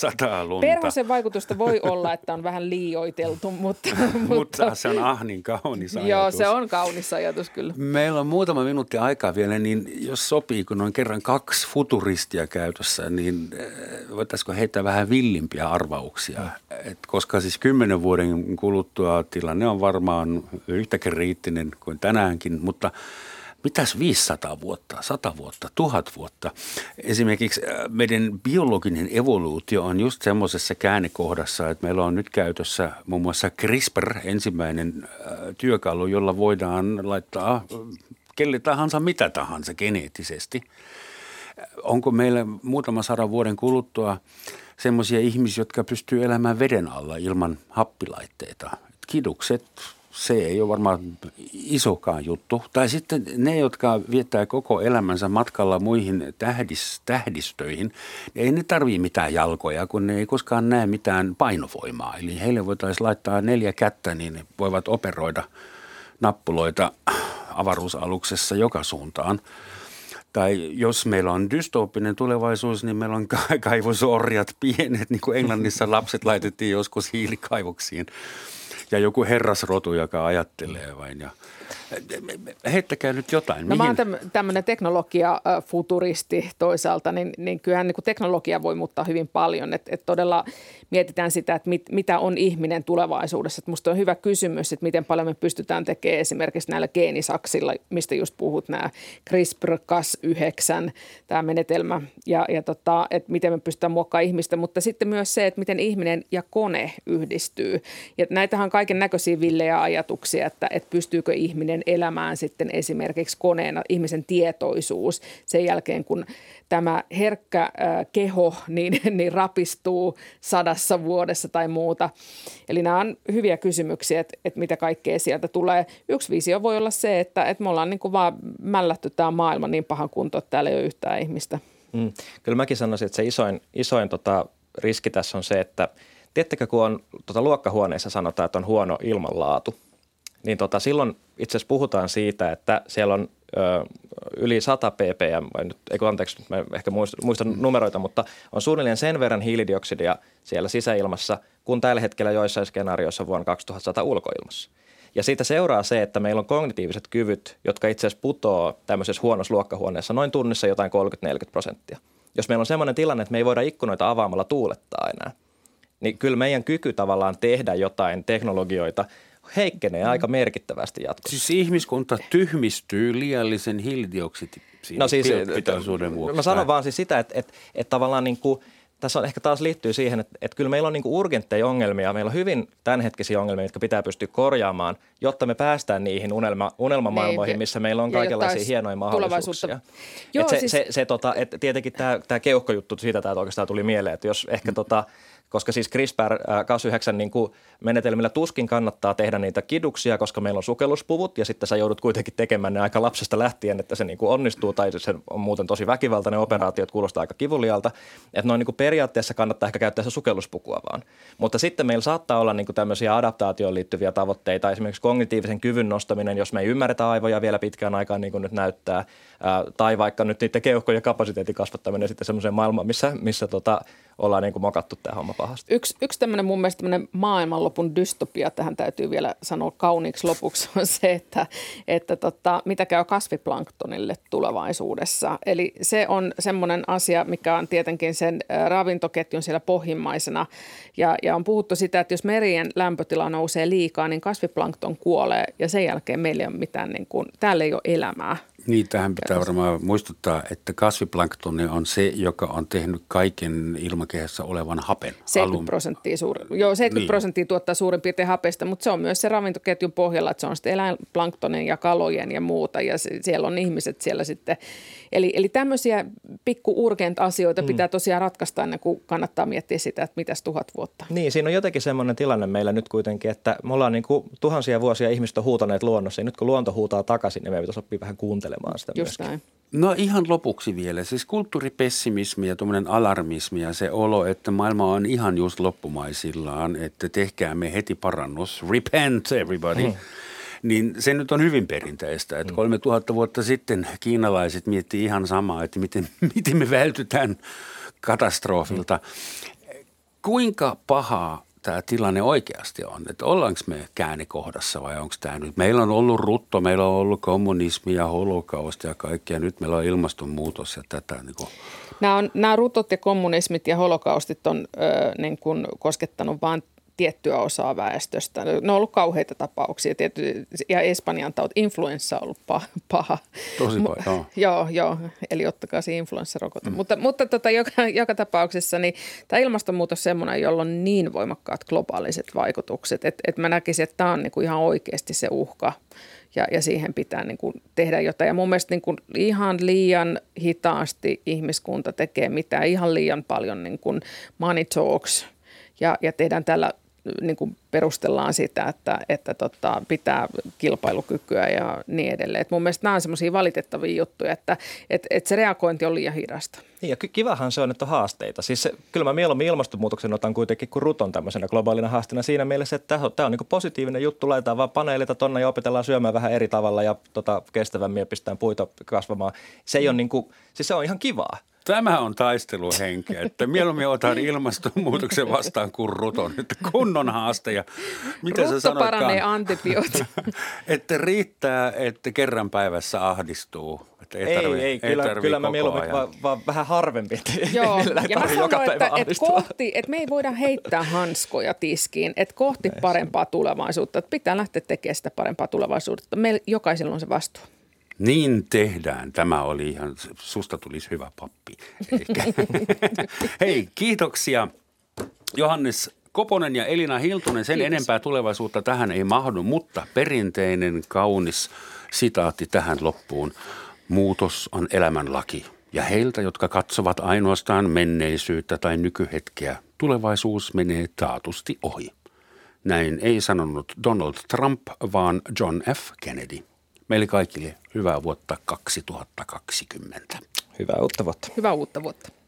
sataa lunta. Perhosen vaikutusta voi olla, että on vähän liioiteltu, mutta... mutta se on ah niin kaunis ajatus. Joo, se on kaunis ajatus kyllä. Meillä on muutama minuutti aikaa vielä, niin jos sopii, kun on kerran kaksi futuristia käytössä, niin eh, voitaisiko heittää vähän villimpiä arvauksia? Et koska siis kymmenen vuoden kuluttua tilanne on varmaan yhtä kriittinen kuin tänäänkin, mutta – mitäs 500 vuotta, 100 vuotta, 1000 vuotta. Esimerkiksi äh, meidän biologinen evoluutio on just semmoisessa käännekohdassa, että meillä on nyt käytössä muun muassa CRISPR, ensimmäinen äh, työkalu, jolla voidaan laittaa äh, kelle tahansa mitä tahansa geneettisesti. Onko meillä muutama sadan vuoden kuluttua semmoisia ihmisiä, jotka pystyy elämään veden alla ilman happilaitteita? Kidukset, se ei ole varmaan isokaan juttu. Tai sitten ne, jotka viettää koko elämänsä matkalla muihin tähdis, tähdistöihin, ei ne tarvii mitään jalkoja, kun ne ei koskaan näe mitään painovoimaa. Eli heille voitaisiin laittaa neljä kättä, niin ne voivat operoida nappuloita avaruusaluksessa joka suuntaan. Tai jos meillä on dystooppinen tulevaisuus, niin meillä on kaivosorjat pienet, niin kuin Englannissa lapset laitettiin joskus hiilikaivoksiin ja joku herrasrotu, joka ajattelee vain ja – Heittäkää nyt jotain. No Mihin? mä oon tämmöinen teknologia-futuristi toisaalta, niin, niin kyllähän niin kuin teknologia voi muuttaa hyvin paljon. Että et todella mietitään sitä, että mit, mitä on ihminen tulevaisuudessa. Että musta on hyvä kysymys, että miten paljon me pystytään tekemään esimerkiksi näillä geenisaksilla, mistä just puhut, nämä CRISPR-Cas9, tämä menetelmä, ja, ja tota, että miten me pystytään muokkaamaan ihmistä, mutta sitten myös se, että miten ihminen ja kone yhdistyy. Ja näitähän on kaiken näköisiä villejä ajatuksia, että, että pystyykö ihminen elämään sitten esimerkiksi koneena, ihmisen tietoisuus sen jälkeen, kun tämä herkkä äh, keho niin, niin rapistuu sadassa vuodessa tai muuta. Eli nämä on hyviä kysymyksiä, että, että mitä kaikkea sieltä tulee. Yksi visio voi olla se, että, että me ollaan niin kuin vaan mällätty tämä maailma niin pahan kuntoon, että täällä ei ole yhtään ihmistä. Mm. Kyllä mäkin sanoisin, että se isoin, isoin tota, riski tässä on se, että Tiedättekö, kun on tota, luokkahuoneessa sanotaan, että on huono ilmanlaatu – niin tota, silloin itse asiassa puhutaan siitä, että siellä on ö, yli 100 ppm, nyt, eikö anteeksi, mä ehkä muistan mm. numeroita, mutta on suunnilleen sen verran hiilidioksidia siellä sisäilmassa, kun tällä hetkellä joissain skenaarioissa vuonna 2100 ulkoilmassa. Ja siitä seuraa se, että meillä on kognitiiviset kyvyt, jotka itse asiassa putoo tämmöisessä huonossa luokkahuoneessa noin tunnissa jotain 30-40 prosenttia. Jos meillä on sellainen tilanne, että me ei voida ikkunoita avaamalla tuulettaa enää, niin kyllä meidän kyky tavallaan tehdä jotain teknologioita heikkenee aika merkittävästi jatkossa. Siis ihmiskunta tyhmistyy liiallisen hiilidioksidin no siis, vuoksi. Mä sanon vaan siis sitä, että, että, että tavallaan niin kuin – tässä on ehkä taas liittyy siihen, että, että kyllä meillä on niin urgentteja ongelmia, meillä on hyvin tämänhetkisiä ongelmia, jotka pitää pystyä korjaamaan, jotta me päästään niihin unelma, unelmamaailmoihin, niin, missä meillä on kaikenlaisia hienoja mahdollisuuksia. Joo, se, siis... se, se, tota, että tietenkin tämä, tämä keuhkojuttu, siitä tämä oikeastaan tuli mieleen, että jos ehkä tota, koska siis CRISPR-Cas9 niin kuin menetelmillä tuskin kannattaa tehdä niitä kiduksia, koska meillä on sukelluspuvut ja sitten sä joudut kuitenkin tekemään ne aika lapsesta lähtien, että se niin kuin onnistuu tai se on muuten tosi väkivaltainen operaatio, että kuulostaa aika kivulialta. Että noin niin kuin periaatteessa kannattaa ehkä käyttää se sukelluspukua vaan. Mutta sitten meillä saattaa olla niin kuin tämmöisiä adaptaatioon liittyviä tavoitteita, esimerkiksi kognitiivisen kyvyn nostaminen, jos me ei ymmärretä aivoja vielä pitkään aikaan niin kuin nyt näyttää, tai vaikka nyt niiden keuhkojen kapasiteetin kasvattaminen sitten semmoiseen maailmaan, missä, missä tota, ollaan niin kuin mokattu tämä homma pahasti. Yksi, yksi tämmöinen mun mielestä tämmöinen maailmanlopun dystopia, tähän täytyy vielä sanoa kauniiksi lopuksi, on se, että, että tota, mitä käy kasviplanktonille tulevaisuudessa. Eli se on semmoinen asia, mikä on tietenkin sen ravintoketjun siellä pohjimmaisena. Ja, ja on puhuttu sitä, että jos merien lämpötila nousee liikaa, niin kasviplankton kuolee ja sen jälkeen meillä ei ole mitään, niin kuin, täällä ei ole elämää. Niin, tähän pitää varmaan muistuttaa, että kasviplanktoni on se, joka on tehnyt kaiken ilmakehässä olevan hapen. 70 prosenttia, suuri, joo, 70 niin. prosenttia tuottaa suurin piirtein hapesta, mutta se on myös se ravintoketjun pohjalla, että se on sitten eläinplanktonin ja kalojen ja muuta, ja siellä on ihmiset siellä sitten. Eli, eli tämmöisiä pikku urgent asioita mm. pitää tosiaan ratkaista ennen kuin kannattaa miettiä sitä, että mitäs tuhat vuotta. Niin, siinä on jotenkin semmoinen tilanne meillä nyt kuitenkin, että me ollaan niin kuin tuhansia vuosia ihmiset on huutaneet luonnossa, ja nyt kun luonto huutaa takaisin, niin me pitäisi oppia vähän kuuntelemaan kuuntelemaan sitä Just myöskin. näin. No ihan lopuksi vielä, siis kulttuuripessimismi ja tuommoinen alarmismi ja se olo, että maailma on ihan just loppumaisillaan, että tehkäämme heti parannus, repent everybody. Hmm. Niin se nyt on hyvin perinteistä, että 3000 hmm. vuotta sitten kiinalaiset miettii ihan samaa, että miten, miten me vältytään katastrofilta. Kuinka pahaa tämä tilanne oikeasti on. Että ollaanko me käännekohdassa vai onko tämä nyt? Meillä on ollut rutto, meillä on ollut kommunismi ja holokausti ja kaikkea. Nyt meillä on ilmastonmuutos ja tätä. Niin kuin. Nämä, on, nämä rutot ja kommunismit ja holokaustit on ö, niin kuin koskettanut vain tiettyä osaa väestöstä. Ne on ollut kauheita tapauksia. Tietty, ja Espanjan tauti, influenssa on ollut paha. paha. Tosi paha, joo. joo. Joo, eli ottakaa se influenssarokote. Mm. Mutta, mutta tota, joka, joka tapauksessa niin tämä ilmastonmuutos on semmoinen, jolla on niin voimakkaat globaaliset vaikutukset, että, että mä näkisin, että tämä on niin kuin ihan oikeasti se uhka ja, ja siihen pitää niin kuin tehdä jotain. Ja mun mielestä niin kuin ihan liian hitaasti ihmiskunta tekee mitään, ihan liian paljon niin kuin money talks ja, ja tehdään tällä niin kuin perustellaan sitä, että, että tota, pitää kilpailukykyä ja niin edelleen. Et mun mielestä nämä on semmoisia valitettavia juttuja, että et, et se reagointi on liian hidasta. Niin ja kivahan se on, että on haasteita. Siis se, kyllä mä mieluummin ilmastonmuutoksen otan kuitenkin kuin ruton tämmöisenä globaalina haasteena siinä mielessä, että tämä on, niin positiivinen juttu. Laitetaan vaan paneelita tonne ja opetellaan syömään vähän eri tavalla ja tota, kestävämmin ja pistetään puita kasvamaan. Se ei mm. ole niin kuin, siis se on ihan kivaa. Tämä on taisteluhenki, että mieluummin otan ilmastonmuutoksen vastaan kuin ruton. Että kunnon haaste. Ja mitä Rutto sä paranee antibiooti. että riittää, että kerran päivässä ahdistuu. Että ei, ei, ei, kyllä, ei kyllä mä mieluummin vaan, vaan vähän harvempi. Että Joo, ja mä sanon, että, että, kohti, että me ei voida heittää hanskoja tiskiin, että kohti parempaa tulevaisuutta, että pitää lähteä tekemään sitä parempaa tulevaisuutta. Meillä jokaisella on se vastuu. Niin tehdään. Tämä oli ihan, susta tulisi hyvä pappi. Hei, kiitoksia Johannes Koponen ja Elina Hiltunen. Sen Kiitos. enempää tulevaisuutta tähän ei mahdu, mutta perinteinen kaunis sitaatti tähän loppuun. Muutos on elämänlaki. Ja heiltä, jotka katsovat ainoastaan menneisyyttä tai nykyhetkeä, tulevaisuus menee taatusti ohi. Näin ei sanonut Donald Trump, vaan John F. Kennedy. Meille kaikille hyvää vuotta 2020. Hyvää uutta vuotta. Hyvää uutta vuotta.